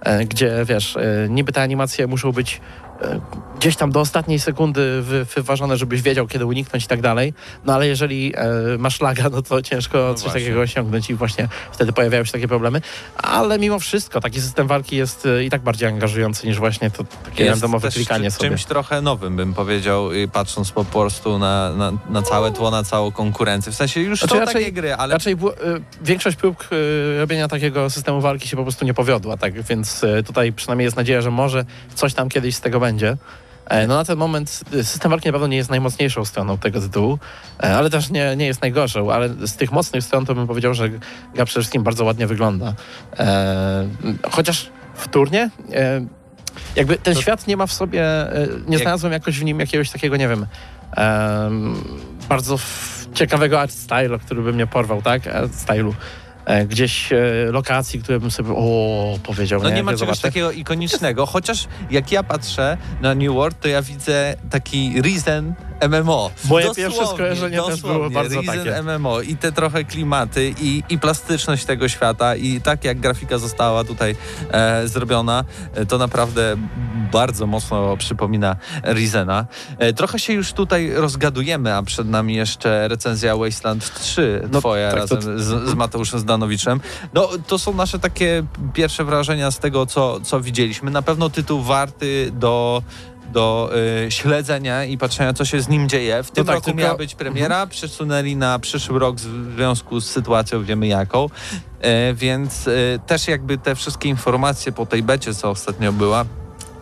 e, gdzie wiesz, e, niby te animacje muszą być e, gdzieś tam do ostatniej sekundy wy, wyważone, żebyś wiedział, kiedy uniknąć i tak dalej, no ale jeżeli e, masz laga, no to ciężko coś właśnie. takiego osiągnąć i właśnie wtedy pojawiają się takie problemy, ale mimo wszystko taki system walki jest e, i tak bardziej angażujący niż właśnie to takie jest randomowe klikanie czymś sobie. trochę nowym, bym powiedział, y, patrząc po prostu na, na, na całe tło, na całą konkurencję. W sensie już Znaczy są raczej- takie gry, ale Raczej y, większość prób y, robienia takiego systemu walki się po prostu nie powiodła, tak? Więc tutaj przynajmniej jest nadzieja, że może coś tam kiedyś z tego będzie. E, No na ten moment y, system walki na pewno nie jest najmocniejszą stroną tego tytułu, e, ale też nie, nie jest najgorszą, ale z tych mocnych stron to bym powiedział, że gra przede wszystkim bardzo ładnie wygląda. E, chociaż wtórnie e, jakby ten świat nie ma w sobie, e, nie znalazłem jakoś w nim jakiegoś takiego, nie wiem, em, bardzo ciekawego art stylu, który by mnie porwał, tak? Art stylu. E, gdzieś e, lokacji, które bym sobie o powiedział. No nie jak ma czegoś takiego ikonicznego, chociaż jak ja patrzę na New World, to ja widzę taki Risen MMO. Moje pierwsze skojarzenie też było dosłownie, bardzo Risen takie. MMO i te trochę klimaty i, i plastyczność tego świata i tak jak grafika została tutaj e, zrobiona, e, to naprawdę bardzo mocno przypomina Risena. E, trochę się już tutaj rozgadujemy, a przed nami jeszcze recenzja Wasteland 3 No, twoja tak, to- razem z, z Mateuszem Zdanowiczem. No, to są nasze takie pierwsze wrażenia z tego, co, co widzieliśmy. Na pewno tytuł warty do do y, śledzenia i patrzenia, co się z nim dzieje. W tym tak, roku tylko- miała być premiera, przesunęli na przyszły rok w związku z sytuacją, wiemy jaką. E, więc e, też jakby te wszystkie informacje po tej becie, co ostatnio była,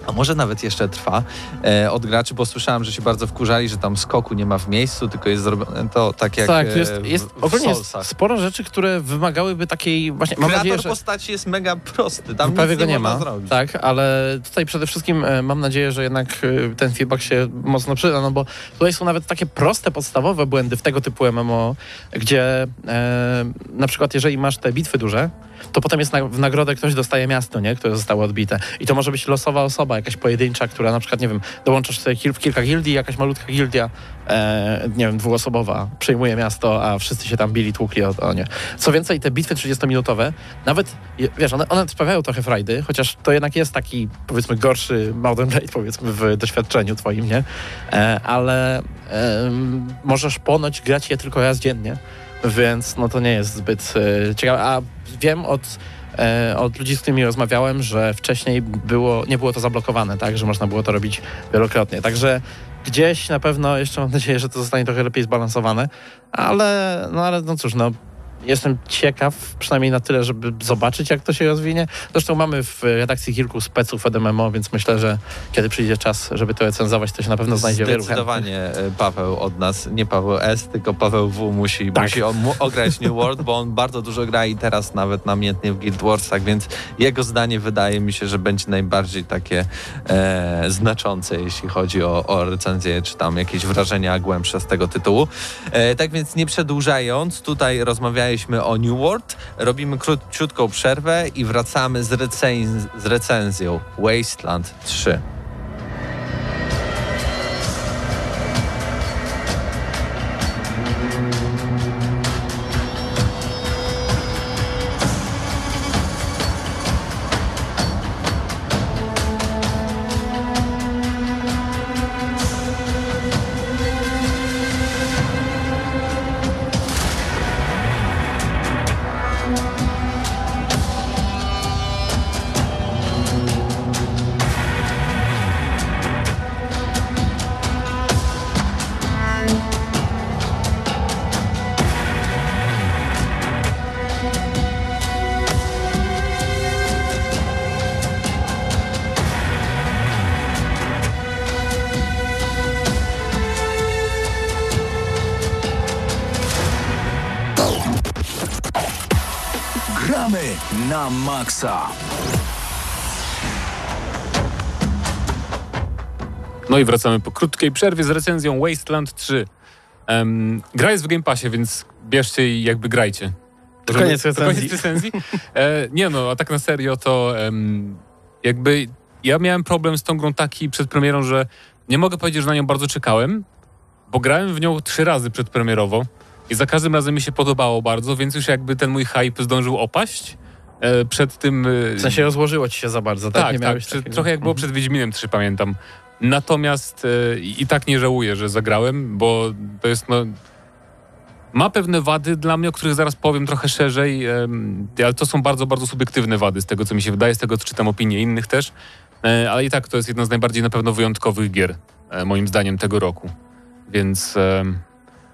a może nawet jeszcze trwa, e, od graczy, bo słyszałem, że się bardzo wkurzali, że tam skoku nie ma w miejscu, tylko jest zrobione to tak jak tak, e, jest, jest w ogólnie jest sporo rzeczy, które wymagałyby takiej właśnie. Mam Kreator nadzieję, że postaci jest mega prosty, tam prawie nic go nie, nie ma. zrobić. Tak, ale tutaj przede wszystkim e, mam nadzieję, że jednak e, ten feedback się mocno przyda, no bo tutaj są nawet takie proste, podstawowe błędy w tego typu MMO, gdzie e, na przykład jeżeli masz te bitwy duże, to potem jest na, w nagrodę ktoś dostaje miasto, nie? które zostało odbite. I to może być losowa osoba, jakaś pojedyncza, która na przykład, nie wiem, dołączasz sobie kil, kilka gildii, jakaś malutka gildia, e, nie wiem, dwuosobowa, przejmuje miasto, a wszyscy się tam bili, tłukli o, o nie. Co więcej, te bitwy 30-minutowe, nawet, wiesz, one, one sprawiają trochę frajdy, chociaż to jednak jest taki, powiedzmy, gorszy Mountain Blade, powiedzmy, w doświadczeniu twoim, nie? E, ale em, możesz ponoć grać je tylko raz dziennie, więc no to nie jest zbyt e, ciekawe. A wiem od, e, od ludzi, z którymi rozmawiałem, że wcześniej było, nie było to zablokowane, tak, że można było to robić wielokrotnie. Także gdzieś na pewno jeszcze mam nadzieję, że to zostanie trochę lepiej zbalansowane, ale no, ale no cóż, no jestem ciekaw, przynajmniej na tyle, żeby zobaczyć, jak to się rozwinie. Zresztą mamy w redakcji kilku speców od MMO, więc myślę, że kiedy przyjdzie czas, żeby to recenzować, to się na pewno znajdzie wielu. Zdecydowanie e, Paweł od nas, nie Paweł S, tylko Paweł W musi, Tak. musi o, mu, ograć New World, bo on bardzo dużo gra i teraz nawet namiętnie w Guild Warsach, więc jego zdanie wydaje mi się, że będzie najbardziej takie e, znaczące, jeśli chodzi o, o recenzję, czy tam jakieś wrażenia głębsze z tego tytułu. E, tak więc nie przedłużając, tutaj rozmawialiśmy o New World, robimy króciutką przerwę i wracamy z, z recenzją Wasteland 3. maksa. No i wracamy po krótkiej przerwie z recenzją Wasteland 3. Em, gra jest w Game Passie, więc bierzcie i jakby grajcie. To koniec To koniec recenzji. recenzji? E, nie no, a tak na serio to em, jakby ja miałem problem z tą grą taki przed premierą, że nie mogę powiedzieć, że na nią bardzo czekałem, bo grałem w nią trzy razy przedpremierowo i za każdym razem mi się podobało bardzo, więc już jakby ten mój hype zdążył opaść przed tym... e, W sensie rozłożyło ci się za bardzo, tak? tak, tak. Przed, trochę jak było przed Wiedźminem 3, pamiętam. Natomiast e, i tak nie żałuję, że zagrałem, bo to jest no... Ma pewne wady dla mnie, o których zaraz powiem trochę szerzej, ale to są bardzo, bardzo subiektywne wady z tego, co mi się wydaje, z tego, co czytam opinie innych też. E, ale i tak to jest jedna z najbardziej na pewno wyjątkowych gier, e, moim zdaniem, tego roku. Więc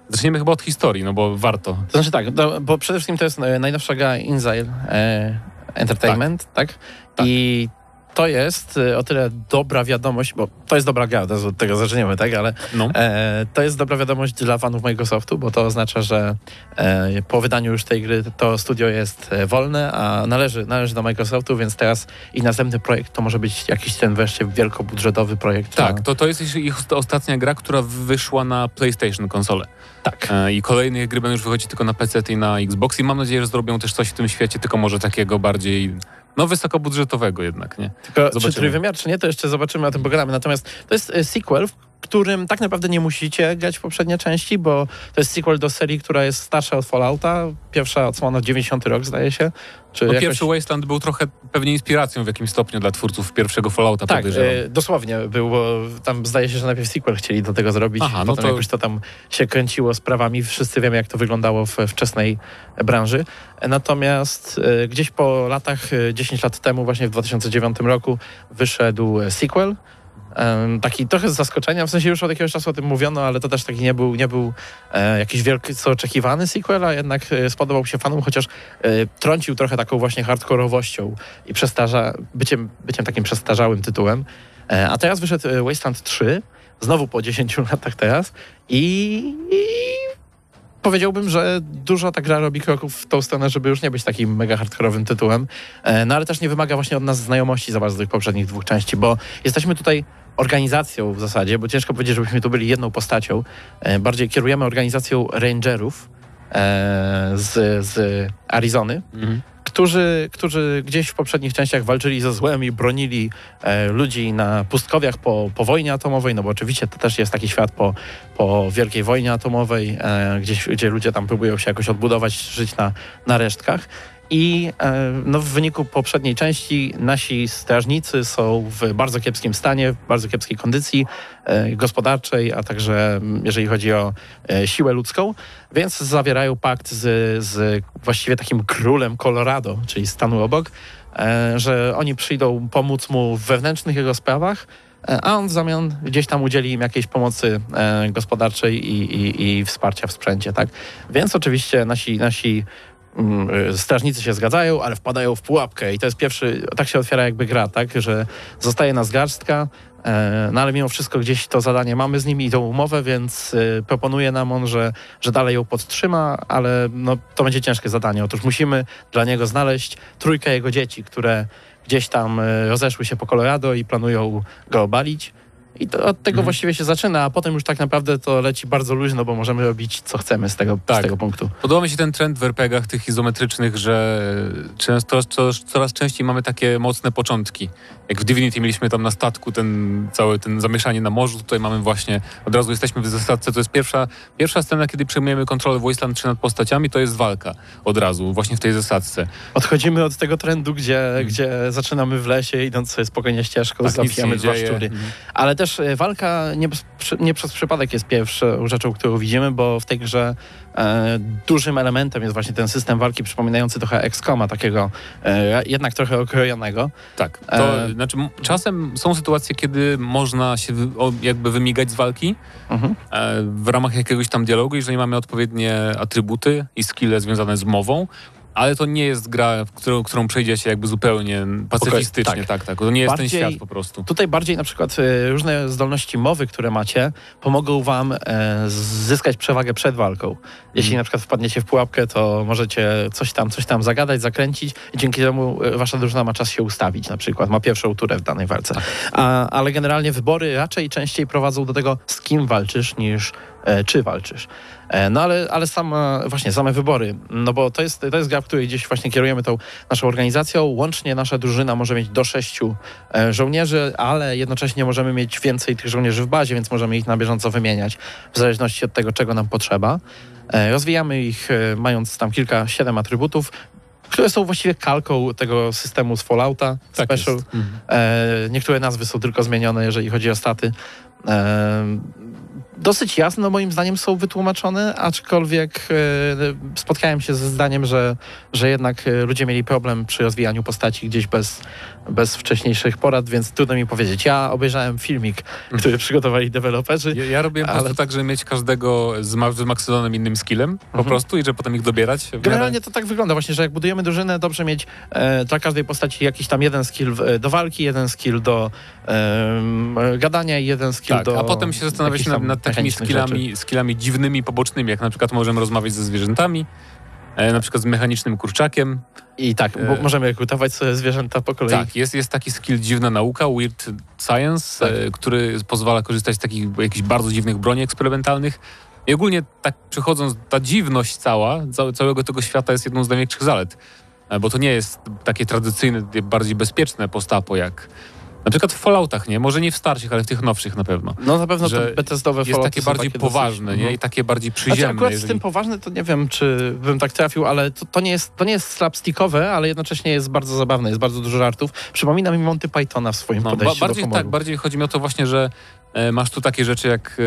zaczniemy chyba od historii, no bo warto. To znaczy tak, no, bo przede wszystkim to jest e, najnowsza gra Inzile e, Entertainment, tak? Tak. I to jest e, o tyle dobra wiadomość, bo to jest dobra gra, to od tego zaczniemy, tak? Ale No. e, to jest dobra wiadomość dla fanów Microsoftu, bo to oznacza, że e, po wydaniu już tej gry to studio jest e, wolne, a należy, należy do Microsoftu, więc teraz ich następny projekt to może być jakiś ten wreszcie wielkobudżetowy projekt. Tak, na, to, to jest ich ostatnia gra, która wyszła na PlayStation konsolę. tak. E, I kolejne gry będą już wychodzić tylko na PC i na Xbox i mam nadzieję, że zrobią też coś w tym świecie, tylko może takiego bardziej, no wysokobudżetowego jednak, nie? Tylko czy Zobaczymy. trójwymiar, czy nie, to jeszcze zobaczymy, na tym pogadamy. Natomiast to jest e, sequel, którym tak naprawdę nie musicie grać w poprzednie części, bo to jest sequel do serii, która jest starsza od Fallouta. Pierwsza odsłona 90 rok, zdaje się. Czy No jakoś... pierwszy Wasteland był trochę pewnie inspiracją w jakimś stopniu dla twórców pierwszego Fallouta, Tak, podejrzewam. e, dosłownie był, bo tam zdaje się, że najpierw sequel chcieli do tego zrobić, Aha, no potem to- jakoś to tam się kręciło sprawami. Wszyscy wiemy, jak to wyglądało w wczesnej branży. Natomiast e, gdzieś po latach, e, 10 lat temu, właśnie w 2009 roku, wyszedł e, sequel. Taki trochę z zaskoczenia, w sensie już od jakiegoś czasu o tym mówiono, ale to też taki nie był, nie był e, jakiś wielki, co oczekiwany sequel, a jednak e, spodobał się fanom, chociaż e, trącił trochę taką właśnie hardkorowością i przestarza, byciem, byciem takim przestarzałym tytułem. E, a teraz wyszedł e, Wasteland 3, znowu po 10 latach teraz i, i powiedziałbym, że dużo ta gra robi kroków w tą stronę, żeby już nie być takim mega hardkorowym tytułem, e, no ale też nie wymaga właśnie od nas znajomości za bardzo tych poprzednich dwóch części, bo jesteśmy tutaj organizacją w zasadzie, bo ciężko powiedzieć, żebyśmy tu byli jedną postacią. E, bardziej kierujemy organizacją rangerów e, z, z Arizony, Mhm. Którzy, którzy gdzieś w poprzednich częściach walczyli ze złem i bronili e, ludzi na pustkowiach po, po wojnie atomowej, no bo oczywiście to też jest taki świat po, po wielkiej wojnie atomowej, e, gdzieś, gdzie ludzie tam próbują się jakoś odbudować, żyć na, na resztkach. I e, no, w wyniku poprzedniej części nasi strażnicy są w bardzo kiepskim stanie, w bardzo kiepskiej kondycji e, gospodarczej, a także jeżeli chodzi o e, siłę ludzką, więc zawierają pakt z, z właściwie takim królem Colorado, czyli stanu obok, że oni przyjdą pomóc mu w wewnętrznych jego sprawach, a on w zamian gdzieś tam udzieli im jakiejś pomocy gospodarczej i, i, i wsparcia w sprzęcie, tak? Więc oczywiście nasi, nasi strażnicy się zgadzają, ale wpadają w pułapkę i to jest pierwszy, tak się otwiera jakby gra, tak, że zostaje nas garstka, e, no ale mimo wszystko gdzieś to zadanie mamy z nimi i tą umowę, więc y, proponuje nam on, że, że dalej ją podtrzyma, ale no, to będzie ciężkie zadanie. Otóż musimy dla niego znaleźć trójkę jego dzieci, które gdzieś tam y, rozeszły się po Colorado i planują go obalić. I to od tego Mhm. właściwie się zaczyna, a potem już tak naprawdę to leci bardzo luźno, bo możemy robić co chcemy z tego, z Tak. tego punktu. Podoba mi się ten trend w RPGach tych izometrycznych, że często, co, coraz częściej mamy takie mocne początki. Jak w Divinity mieliśmy tam na statku ten cały ten zamieszanie na morzu, tutaj mamy właśnie, od razu jesteśmy w zasadce, to jest pierwsza, pierwsza scena, kiedy przejmujemy kontrolę w Wasteland 3 nad postaciami, to jest walka od razu, właśnie w tej zasadce. Odchodzimy od tego trendu, gdzie, gdzie zaczynamy w lesie, idąc sobie spokojnie ścieżką, Tak, zabijamy dwa dzieje. szczury. Mhm. Ale też e, walka nie, nie przez przypadek jest pierwszą rzeczą, którą widzimy, bo w tej grze e, dużym elementem jest właśnie ten system walki przypominający trochę XCOMa, takiego e, jednak trochę okrojonego. Tak, to E, znaczy czasem są sytuacje, kiedy można się o, jakby wymigać z walki Mhm. e, w ramach jakiegoś tam dialogu, jeżeli mamy odpowiednie atrybuty i skille związane z mową, ale to nie jest gra, w którą, którą przejdzie się jakby zupełnie pacyfistycznie, tak. tak, tak. To nie jest Bardziej- ten świat po prostu. Tutaj bardziej na przykład e, różne zdolności mowy, które macie, pomogą wam e, zyskać przewagę przed walką. Jeśli na przykład wpadniecie w pułapkę, to możecie coś tam, coś tam zagadać, zakręcić i dzięki temu e, wasza drużyna ma czas się ustawić na przykład, ma pierwszą turę w danej walce. A, ale generalnie wybory raczej częściej prowadzą do tego, z kim walczysz, niż czy walczysz. E, No ale, ale sama, właśnie same wybory, no bo to jest, to jest gra, w której gdzieś właśnie kierujemy tą naszą organizacją. Łącznie nasza drużyna może mieć do sześciu e, żołnierzy, ale jednocześnie możemy mieć więcej tych żołnierzy w bazie, więc możemy ich na bieżąco wymieniać w zależności od tego, czego nam potrzeba. E, Rozwijamy ich e, mając tam kilka, siedem atrybutów, które są właściwie kalką tego systemu z Fallouta Tak Special. Mhm. E, niektóre nazwy są tylko zmienione, jeżeli chodzi o staty. Dosyć jasno moim zdaniem są wytłumaczone, aczkolwiek e, spotkałem się ze zdaniem, że, że jednak e, ludzie mieli problem przy rozwijaniu postaci gdzieś bez, bez wcześniejszych porad, więc trudno mi powiedzieć. Ja obejrzałem filmik, który przygotowali deweloperzy. Ja, ja robię po Ale- prostu tak, że mieć każdego z ma- wymaksyzowanym innym skillem po Mhm. prostu i że potem ich dobierać. Generalnie to tak wygląda właśnie, że jak budujemy drużynę, dobrze mieć e, dla każdej postaci jakiś tam jeden skill e, do walki, jeden skill do em, gadania i jeden skill Tak, do a potem się zastanawiać nad, nad takimi rzeczy. skillami, skillami dziwnymi, pobocznymi, jak na przykład możemy rozmawiać ze zwierzętami, e, na przykład z mechanicznym kurczakiem. I tak, bo E, możemy rekrutować sobie zwierzęta po kolei. Tak, jest, jest taki skill dziwna nauka, weird science, Tak. e, który pozwala korzystać z takich jakichś bardzo dziwnych broni eksperymentalnych. I ogólnie tak przechodząc, ta dziwność cała, całe- całego tego świata jest jedną z największych zalet. E, Bo to nie jest takie tradycyjne, bardziej bezpieczne postapo jak na przykład w Falloutach, nie? Może nie w starszych, ale w tych nowszych na pewno. No na pewno Że to Bethesdowe Jest Fallouty takie są bardziej dosyć- poważne, nie? Mhm. I takie bardziej Znaczy przyziemne. akurat z jeżeli- tym poważne to nie wiem, czy bym tak trafił, ale to, to, nie, jest, to nie jest slapstickowe, ale jednocześnie jest bardzo zabawne, jest bardzo dużo żartów. Przypomina mi Monty Pythona w swoim No, ba- podejściu bardziej do humoru. tak, bardziej chodzi mi o to właśnie, że masz tu takie rzeczy jak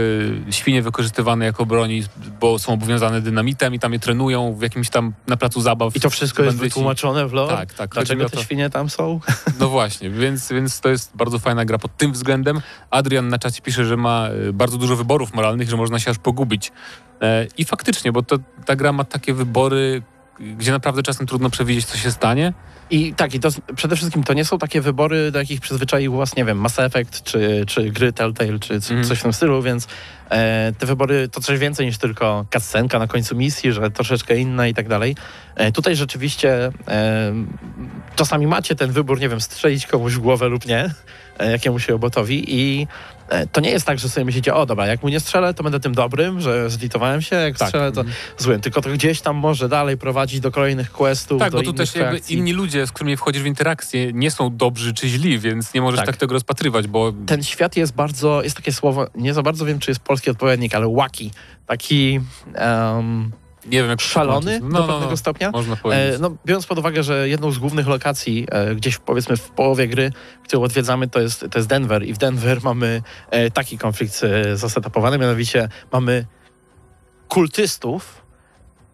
e, świnie wykorzystywane jako broni, bo są obwiązane dynamitem i tam je trenują w jakimś tam na placu zabaw. I to wszystko jest wytłumaczone w lore? Tak, tak. Dlaczego te to- świnie tam są? No właśnie, więc, więc to jest bardzo fajna gra pod tym względem. Adrian na czacie pisze, że ma e, bardzo dużo wyborów moralnych, że można się aż pogubić. E, I faktycznie, bo to, ta gra ma takie wybory, gdzie naprawdę czasem trudno przewidzieć, co się stanie. I tak, i to przede wszystkim to nie są takie wybory, do jakich przyzwyczaił was, nie wiem, Mass Effect, czy, czy gry Telltale, czy Mhm. coś w tym stylu, więc e, te wybory to coś więcej niż tylko cutscenka na końcu misji, że troszeczkę inna i tak dalej. E, tutaj rzeczywiście e, czasami macie ten wybór, nie wiem, strzelić komuś w głowę lub nie, e, jakiemuś robotowi i to nie jest tak, że sobie myślicie, o dobra, jak mu nie strzelę, to będę tym dobrym, że zlitowałem się, jak Tak. strzelę, to złym. Tylko to gdzieś tam może dalej prowadzić do kolejnych questów, Tak, bo tu też jakby reakcji. inni ludzie, z którymi wchodzisz w interakcję, nie są dobrzy czy źli, więc nie możesz Tak. tak, tego rozpatrywać, bo ten świat jest bardzo, jest takie słowo, nie za bardzo wiem, czy jest polski odpowiednik, ale wacky. Taki em, nie wiem, jak szalony tłumaczyć. do pewnego stopnia. Można powiedzieć. E, no, biorąc pod uwagę, że jedną z głównych lokacji, e, gdzieś powiedzmy w połowie gry, którą odwiedzamy, to jest, to jest Denver i w Denver mamy e, taki konflikt e, zasetapowany, mianowicie mamy kultystów,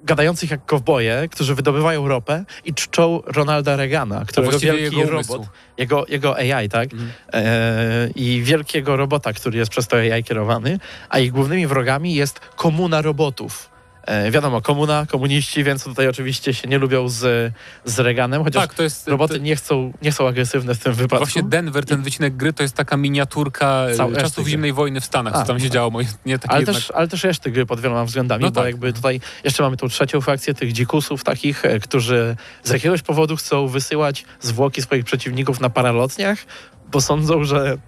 gadających jak kowboje, którzy wydobywają ropę i czczą Ronalda Reagana, którego wielki jego umysł. robot, jego, jego AI, tak? Mhm. E, I wielkiego robota, który jest przez to AI kierowany, a ich głównymi wrogami jest komuna robotów. E, wiadomo, komuna, komuniści, więc tutaj oczywiście się nie lubią z, z Reaganem, chociaż Tak, to jest... roboty to, nie chcą, nie są agresywne w tym wypadku. Właśnie Denver, ten wycinek gry, to jest taka miniaturka e, Cał- reszty czasów gry. zimnej wojny w Stanach, A, co tam się no. działo. Moje- Nie takie ale, jednak... też, ale też reszty gry pod wieloma względami, No bo tak. jakby tutaj jeszcze mamy tą trzecią frakcję tych dzikusów takich, e, którzy z jakiegoś powodu chcą wysyłać zwłoki swoich przeciwników na paralotniach, bo sądzą, że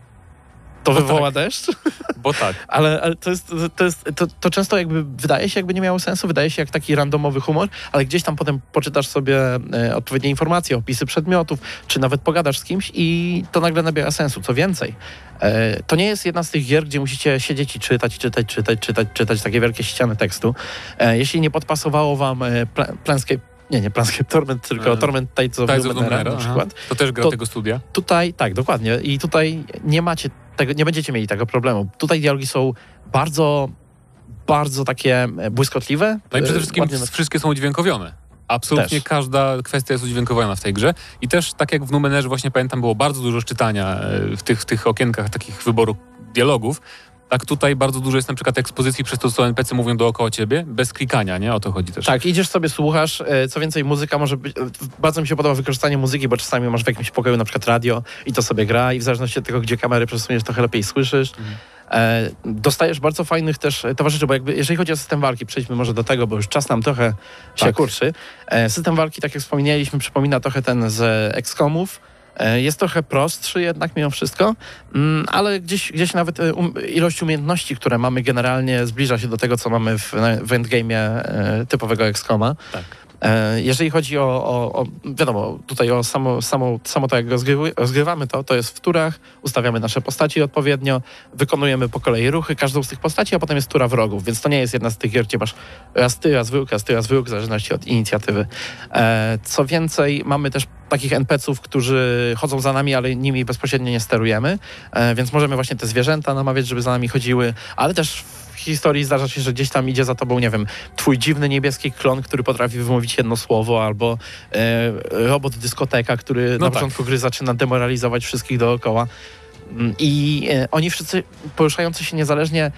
to No wywoła deszcz. Bo tak. Ale, ale to, jest, to, jest, to, to często jakby wydaje się, jakby nie miało sensu, wydaje się jak taki randomowy humor, ale gdzieś tam potem poczytasz sobie e, odpowiednie informacje, opisy przedmiotów, czy nawet pogadasz z kimś i to nagle nabiera sensu. Co więcej, e, to nie jest jedna z tych gier, gdzie musicie siedzieć i czytać, czytać, czytać, czytać, czytać takie wielkie ściany tekstu. E, jeśli nie podpasowało wam e, Planscape, nie, nie Planscape Torment, tylko E, Torment Tides of Tides Numenera na przykład. To też gra To- tego studia. Tutaj, tak, dokładnie. I tutaj nie macie tego, nie będziecie mieli tego problemu. Tutaj dialogi są bardzo, bardzo takie błyskotliwe. No i przede e, wszystkim ładnie wszystkie są udźwiękowane. Absolutnie Też. każda kwestia jest udźwiękowana w tej grze. I też, tak jak w Numenerze właśnie pamiętam, było bardzo dużo czytania e, w tych, w tych okienkach takich wyboru dialogów. Tak tutaj bardzo dużo jest na przykład ekspozycji przez to, co NPC mówią dookoła ciebie, bez klikania, nie? O to chodzi też. Tak, idziesz sobie, słuchasz. e, Co więcej, muzyka może być. e, Bardzo mi się podoba wykorzystanie muzyki, bo czasami masz w jakimś pokoju na przykład radio i to sobie gra, i w zależności od tego, gdzie kamery przesuniesz, trochę lepiej słyszysz. E, dostajesz bardzo fajnych też e, towarzyszy, bo jakby jeżeli chodzi o system walki, przejdźmy może do tego, bo już czas nam trochę się Tak. kurczy. E, system walki, tak jak wspomnieliśmy, przypomina trochę ten z XCOMów. E, Jest trochę prostszy jednak mimo wszystko, mm, ale gdzieś, gdzieś nawet e, um, ilość umiejętności, które mamy generalnie zbliża się do tego, co mamy w, w endgame'ie e, typowego XCOMa. Tak. E, Jeżeli chodzi o, o, o wiadomo, tutaj o samo, samo, samo to, jak rozgrywamy to, to jest w turach, ustawiamy nasze postaci odpowiednio, wykonujemy po kolei ruchy każdą z tych postaci, a potem jest tura wrogów, więc to nie jest jedna z tych gier, gdzie masz raz ty, raz wróg, raz ty, raz wróg, w zależności od inicjatywy. E, Co więcej, mamy też takich NPC-ów, którzy chodzą za nami, ale nimi bezpośrednio nie sterujemy, e, więc możemy właśnie te zwierzęta namawiać, żeby za nami chodziły, ale też historii zdarza się, że gdzieś tam idzie za tobą, nie wiem, twój dziwny niebieski klon, który potrafi wymówić jedno słowo, albo e, robot dyskoteka, który No na tak. początku gry zaczyna demoralizować wszystkich dookoła. Mm, I e, oni wszyscy poruszający się niezależnie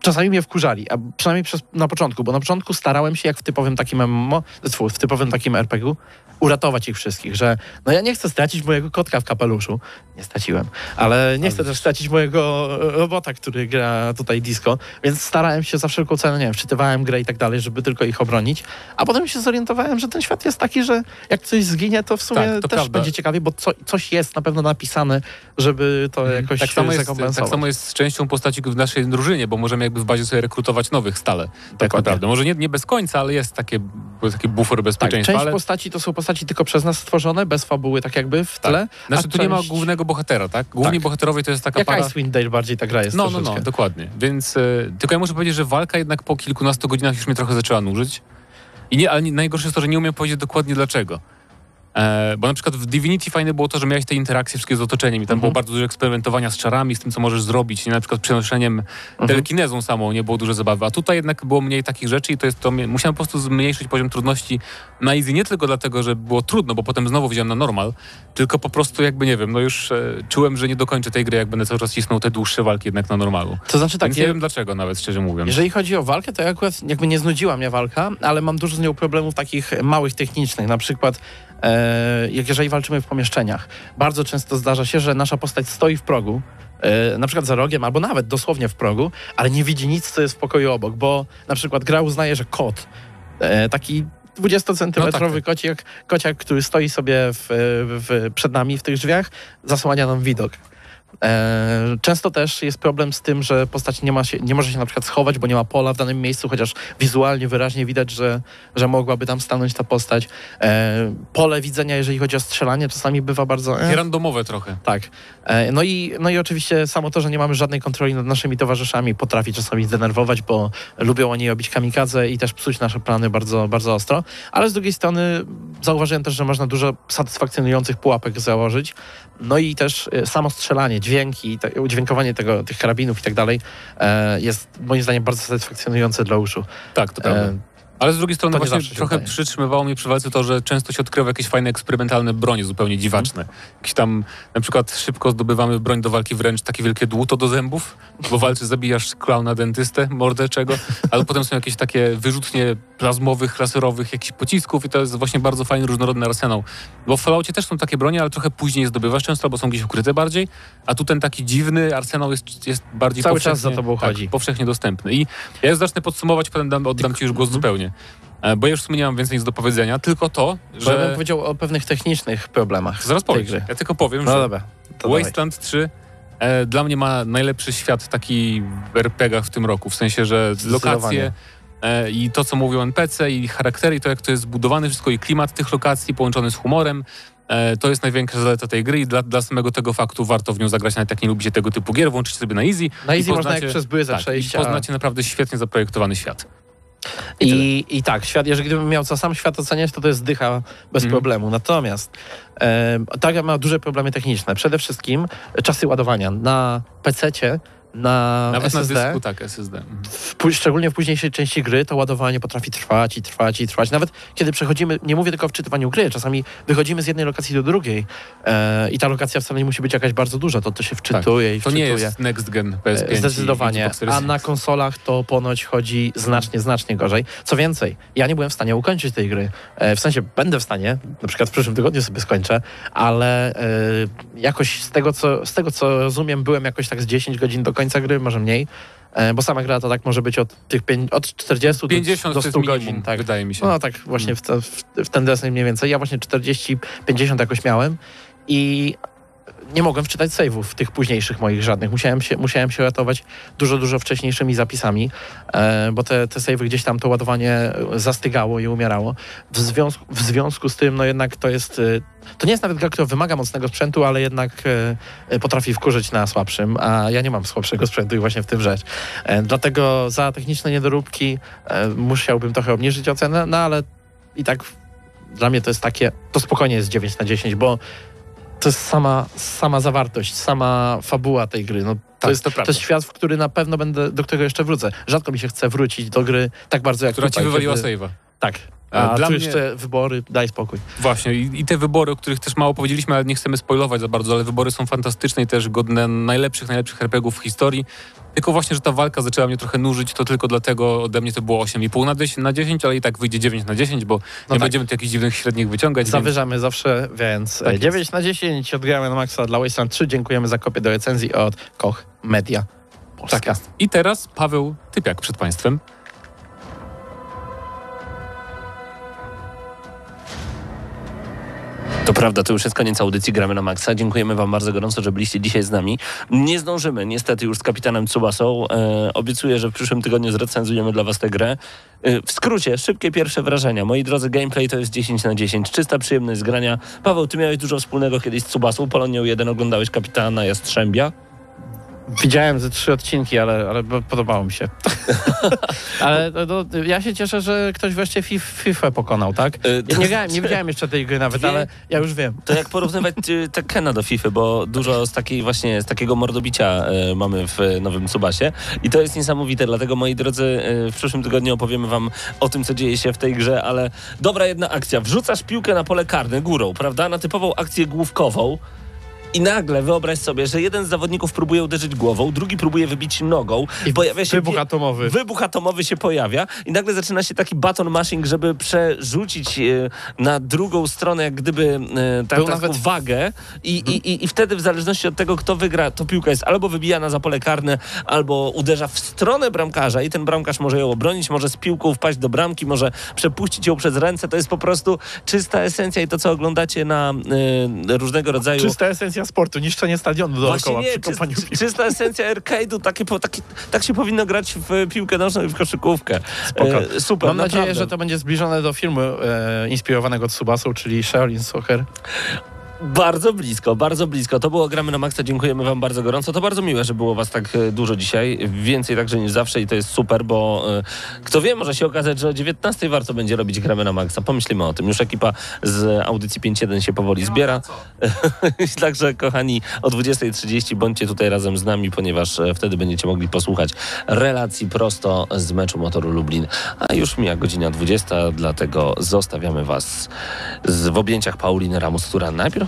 czasami mnie wkurzali, a przynajmniej przez, na początku, bo na początku starałem się, jak w typowym takim MMO, w typowym takim RPG-u, uratować ich wszystkich, że no ja nie chcę stracić mojego kotka w kapeluszu. Nie straciłem, ale nie chcę też stracić mojego e, robota, który gra tutaj disco, więc starałem się za wszelką cenę, nie wiem, wczytywałem grę i tak dalej, żeby tylko ich obronić, a potem się zorientowałem, że ten świat jest taki, że jak coś zginie, to w sumie Tak, to też prawda. będzie ciekawie, bo co, coś jest na pewno napisane, żeby to jakoś tak, samo jest, tak samo jest z częścią postaci w naszej drużynie, bo możemy jakby w bazie sobie rekrutować nowych stale. Tak Dokładnie. naprawdę. Może nie, nie bez końca, ale jest takie, taki bufor Tak, bezpieczeństwa. część ale... postaci to są postaci tylko przez nas stworzone, bez fabuły tak jakby w tle. Znaczy a tu nie ma część- głównego bohatera, tak? Główni Tak. bohaterowie to jest taka Jak para... Icewind Dale bardziej ta gra jest No, no, no, troszeczkę. dokładnie. Więc e, tylko ja muszę powiedzieć, że walka jednak po kilkunastu godzinach już mnie trochę zaczęła nużyć. I nie, ale najgorsze jest to, że nie umiem powiedzieć dokładnie dlaczego. E, bo na przykład w Divinity fajne było to, że miałeś te interakcje wszystkie z otoczeniem i tam Mhm. było bardzo dużo eksperymentowania z czarami, z tym, co możesz zrobić, nie? na przykład przenoszeniem Mhm. telekinezą samą, nie było dużo zabawy. A tutaj jednak było mniej takich rzeczy i to jest to, musiałem po prostu zmniejszyć poziom trudności na easy, nie tylko dlatego, że było trudno, bo potem znowu wziąłem na normal, tylko po prostu jakby, nie wiem, no już e, czułem, że nie dokończę tej gry, jak będę cały czas cisnął te dłuższe walki jednak na normalu. To znaczy tak, Więc nie wiem dlaczego nawet, szczerze mówiąc. jeżeli chodzi o walkę, to ja akurat jakby nie znudziła mnie walka, ale mam dużo z nią problemów takich małych, technicznych. Na przykład jeżeli walczymy w pomieszczeniach, bardzo często zdarza się, że nasza postać stoi w progu, e, na przykład za rogiem, albo nawet dosłownie w progu, ale nie widzi nic, co jest w pokoju obok, bo na przykład gra uznaje, że kot, e, taki 20-centymetrowy No tak. kociak, kociak, który stoi sobie w, w, przed nami w tych drzwiach, zasłania nam widok. E, często też jest problem z tym, że postać nie, ma się, nie może się na przykład schować, bo nie ma pola w danym miejscu, chociaż wizualnie wyraźnie widać, że, że mogłaby tam stanąć ta postać. E, pole widzenia, jeżeli chodzi o strzelanie, czasami bywa bardzo... E, randomowe trochę. tak. E, No i, no i oczywiście samo to, że nie mamy żadnej kontroli nad naszymi towarzyszami potrafi czasami zdenerwować, bo lubią oni robić kamikadze i też psuć nasze plany bardzo, bardzo ostro. Ale z drugiej strony zauważyłem też, że można dużo satysfakcjonujących pułapek założyć. No i też e, samo strzelanie, dźwięki, te, udźwiękowanie tego, tych karabinów i tak dalej e, jest moim zdaniem bardzo satysfakcjonujące dla uszu. Tak, to prawda. Ale z drugiej strony to nie właśnie trochę udaje. przytrzymywało mnie przy walce to, że często się odkrywa jakieś fajne eksperymentalne bronie zupełnie dziwaczne. Jakieś tam na przykład szybko zdobywamy broń do walki wręcz takie wielkie dłuto do zębów, bo walczysz, zabijasz klauna dentystę, mordę czego, ale potem są jakieś takie wyrzutnie plazmowych, laserowych, jakichś pocisków i to jest właśnie bardzo fajny, różnorodny arsenał. Bo w Falloutie też są takie bronie, ale trochę później je zdobywasz często, albo są gdzieś ukryte bardziej, a tu ten taki dziwny arsenał jest, jest bardziej Cały powszechnie, czas za tobą tak, chodzi. powszechnie dostępny. I ja już zacznę podsumować, potem dam, oddam ci już głos zupełnie. E, Bo ja już w sumie nie mam więcej nic do powiedzenia, tylko to, Że... Ja bym powiedział o pewnych technicznych problemach Zaraz gry. Ja tylko powiem, No że dobra. To dawaj. Wasteland 3 e, dla mnie ma najlepszy świat taki w RPGach w tym roku. W sensie, że lokacje e, i to, co mówią NPC i charaktery, i to jak to jest zbudowane wszystko i klimat tych lokacji połączony z humorem. E, to jest największa zaleta tej gry i dla, dla samego tego faktu warto w nią zagrać, nawet jak nie lubicie tego typu gier, włączycie sobie na easy. Na easy można poznacie- jak przez błyzę tak, przejść, i a- poznacie naprawdę świetnie zaprojektowany świat. I, I tak, świat, jeżeli gdybym miał co sam świat oceniać, to to jest dycha bez Mhm. problemu. Natomiast e, ta gra ma duże problemy techniczne. Przede wszystkim czasy ładowania. Na PC-cie na Nawet SSD, na dysku, tak, SSD. w, pó- szczególnie w późniejszej części gry, to ładowanie potrafi trwać i trwać i trwać. Nawet kiedy przechodzimy, nie mówię tylko o wczytywaniu gry, czasami wychodzimy z jednej lokacji do drugiej e, i ta lokacja wcale nie musi być jakaś bardzo duża, to to się wczytuje i To nie wczytuje. jest next gen PS5. E, Zdecydowanie. A na konsolach to ponoć chodzi znacznie, znacznie gorzej. Co więcej, ja nie byłem w stanie ukończyć tej gry. E, W sensie będę w stanie, na przykład w przyszłym tygodniu sobie skończę, ale e, jakoś z tego, co, z tego, co rozumiem, byłem jakoś tak z 10 godzin do końca gry, może mniej. E, Bo sama gra to tak może być od tych pięć, od 40 do- 50 do to 100 jest minimum, godzin. Tak. wydaje mi się. No tak właśnie w, w, w ten deseń mniej więcej. Ja właśnie 40-50 jakoś miałem i nie mogłem wczytać save'ów tych późniejszych moich żadnych. Musiałem się, musiałem się ratować dużo, dużo wcześniejszymi zapisami, e, bo te, te save'y gdzieś tam to ładowanie zastygało i umierało. W związku, w związku z tym, no jednak to jest... e, To nie jest nawet gra, która wymaga mocnego sprzętu, ale jednak e, e, potrafi wkurzyć na słabszym, a ja nie mam słabszego sprzętu i właśnie w tym rzecz. E, dlatego za techniczne niedoróbki e, musiałbym trochę obniżyć ocenę, no ale i tak dla mnie to jest takie, to spokojnie jest 9 na 10, bo to jest sama, sama zawartość, sama fabuła tej gry. No, to, Tak, jest, to to, prawda. jest świat, w który na pewno będę, do którego jeszcze wrócę. Rzadko mi się chce wrócić do gry tak bardzo jak Która ci tutaj. wywaliła kiedy- save'a. Tak. A dla mnie- jeszcze wybory, daj spokój. Właśnie I, i te wybory, o których też mało powiedzieliśmy, ale nie chcemy spoilować za bardzo, ale wybory są fantastyczne i też godne najlepszych, najlepszych RPGów w historii. Tylko właśnie, że ta walka zaczęła mnie trochę nużyć, to tylko dlatego ode mnie to było 8,5 na 10, na 10, ale i tak wyjdzie 9 na 10, bo nie tak. będziemy tu jakichś dziwnych średnich wyciągać. więc- Zawyżamy zawsze, więc Tak e, jest. 9 na 10 odgramy na maksa dla Wasteland 3. Dziękujemy za kopię do recenzji od Koch Media. Polska. Tak. I teraz Paweł Typiak przed Państwem. To prawda, to już jest koniec audycji Gramy na Maxa. Dziękujemy Wam bardzo gorąco, że byliście dzisiaj z nami. Nie zdążymy niestety już z kapitanem Tsubasą. E, obiecuję, że w przyszłym tygodniu zrecenzujemy dla Was tę grę. E, w skrócie, szybkie pierwsze wrażenia. Moi drodzy, gameplay to jest 10 na 10. Czysta przyjemność z grania. Paweł, Ty miałeś dużo wspólnego kiedyś z Tsubasą. Polonią 1 oglądałeś kapitana Jastrzębia. Widziałem ze trzy odcinki, ale, ale podobało mi się. ale no, ja się cieszę, że ktoś wreszcie Fif, FIFA pokonał, tak? E, Ja nie, grałem, nie widziałem jeszcze tej gry nawet, ale ja już wiem. To jak porównywać y, Tekkena do FIFA, bo dużo z takiej właśnie, z takiego mordobicia y, mamy w y, nowym Tsubasie i to jest niesamowite, dlatego moi drodzy, y, w przyszłym tygodniu opowiemy wam o tym, co dzieje się w tej grze, ale dobra jedna akcja, wrzucasz piłkę na pole karne górą, prawda, na typową akcję główkową i nagle wyobraź sobie, że jeden z zawodników próbuje uderzyć głową, drugi próbuje wybić nogą I pojawia się wybuch atomowy. Wybuch atomowy się pojawia i nagle zaczyna się taki baton mashing, żeby przerzucić e, na drugą stronę jak gdyby e, ta, Był taką nawet- wagę i, i, i, i wtedy w zależności od tego, kto wygra, to piłka jest albo wybijana za pole karne, albo uderza w stronę bramkarza i ten bramkarz może ją obronić, może z piłką wpaść do bramki, może przepuścić ją przez ręce. To jest po prostu czysta esencja i to, co oglądacie na e, różnego rodzaju... Czysta esencja sportu, niszczenie stadionu dookoła nie, przy kopaniu czy, piłki. czysta esencja arcade'u, takie, po- takie, tak się powinno grać w piłkę nożną i w koszykówkę. Spoko. E, super, Mam nadzieję, naprawdę. że to będzie zbliżone do filmu e, inspirowanego Tsubasą, czyli Shaolin Soccer. Bardzo blisko, bardzo blisko. To było Gramy na Maxa, dziękujemy wam bardzo gorąco. To bardzo miłe, że było was tak e, dużo dzisiaj. Więcej także niż zawsze i to jest super, bo e, kto wie, może się okazać, że o 19 warto będzie robić Gramy na Maxa. Pomyślimy o tym. Już ekipa z audycji 5.1 się powoli zbiera. Także kochani, o 20.30 bądźcie tutaj razem z nami, ponieważ e, wtedy będziecie mogli posłuchać relacji prosto z meczu Motoru Lublin. A już mija godzina 20, dlatego zostawiamy was z, w objęciach Pauliny Ramus, która najpierw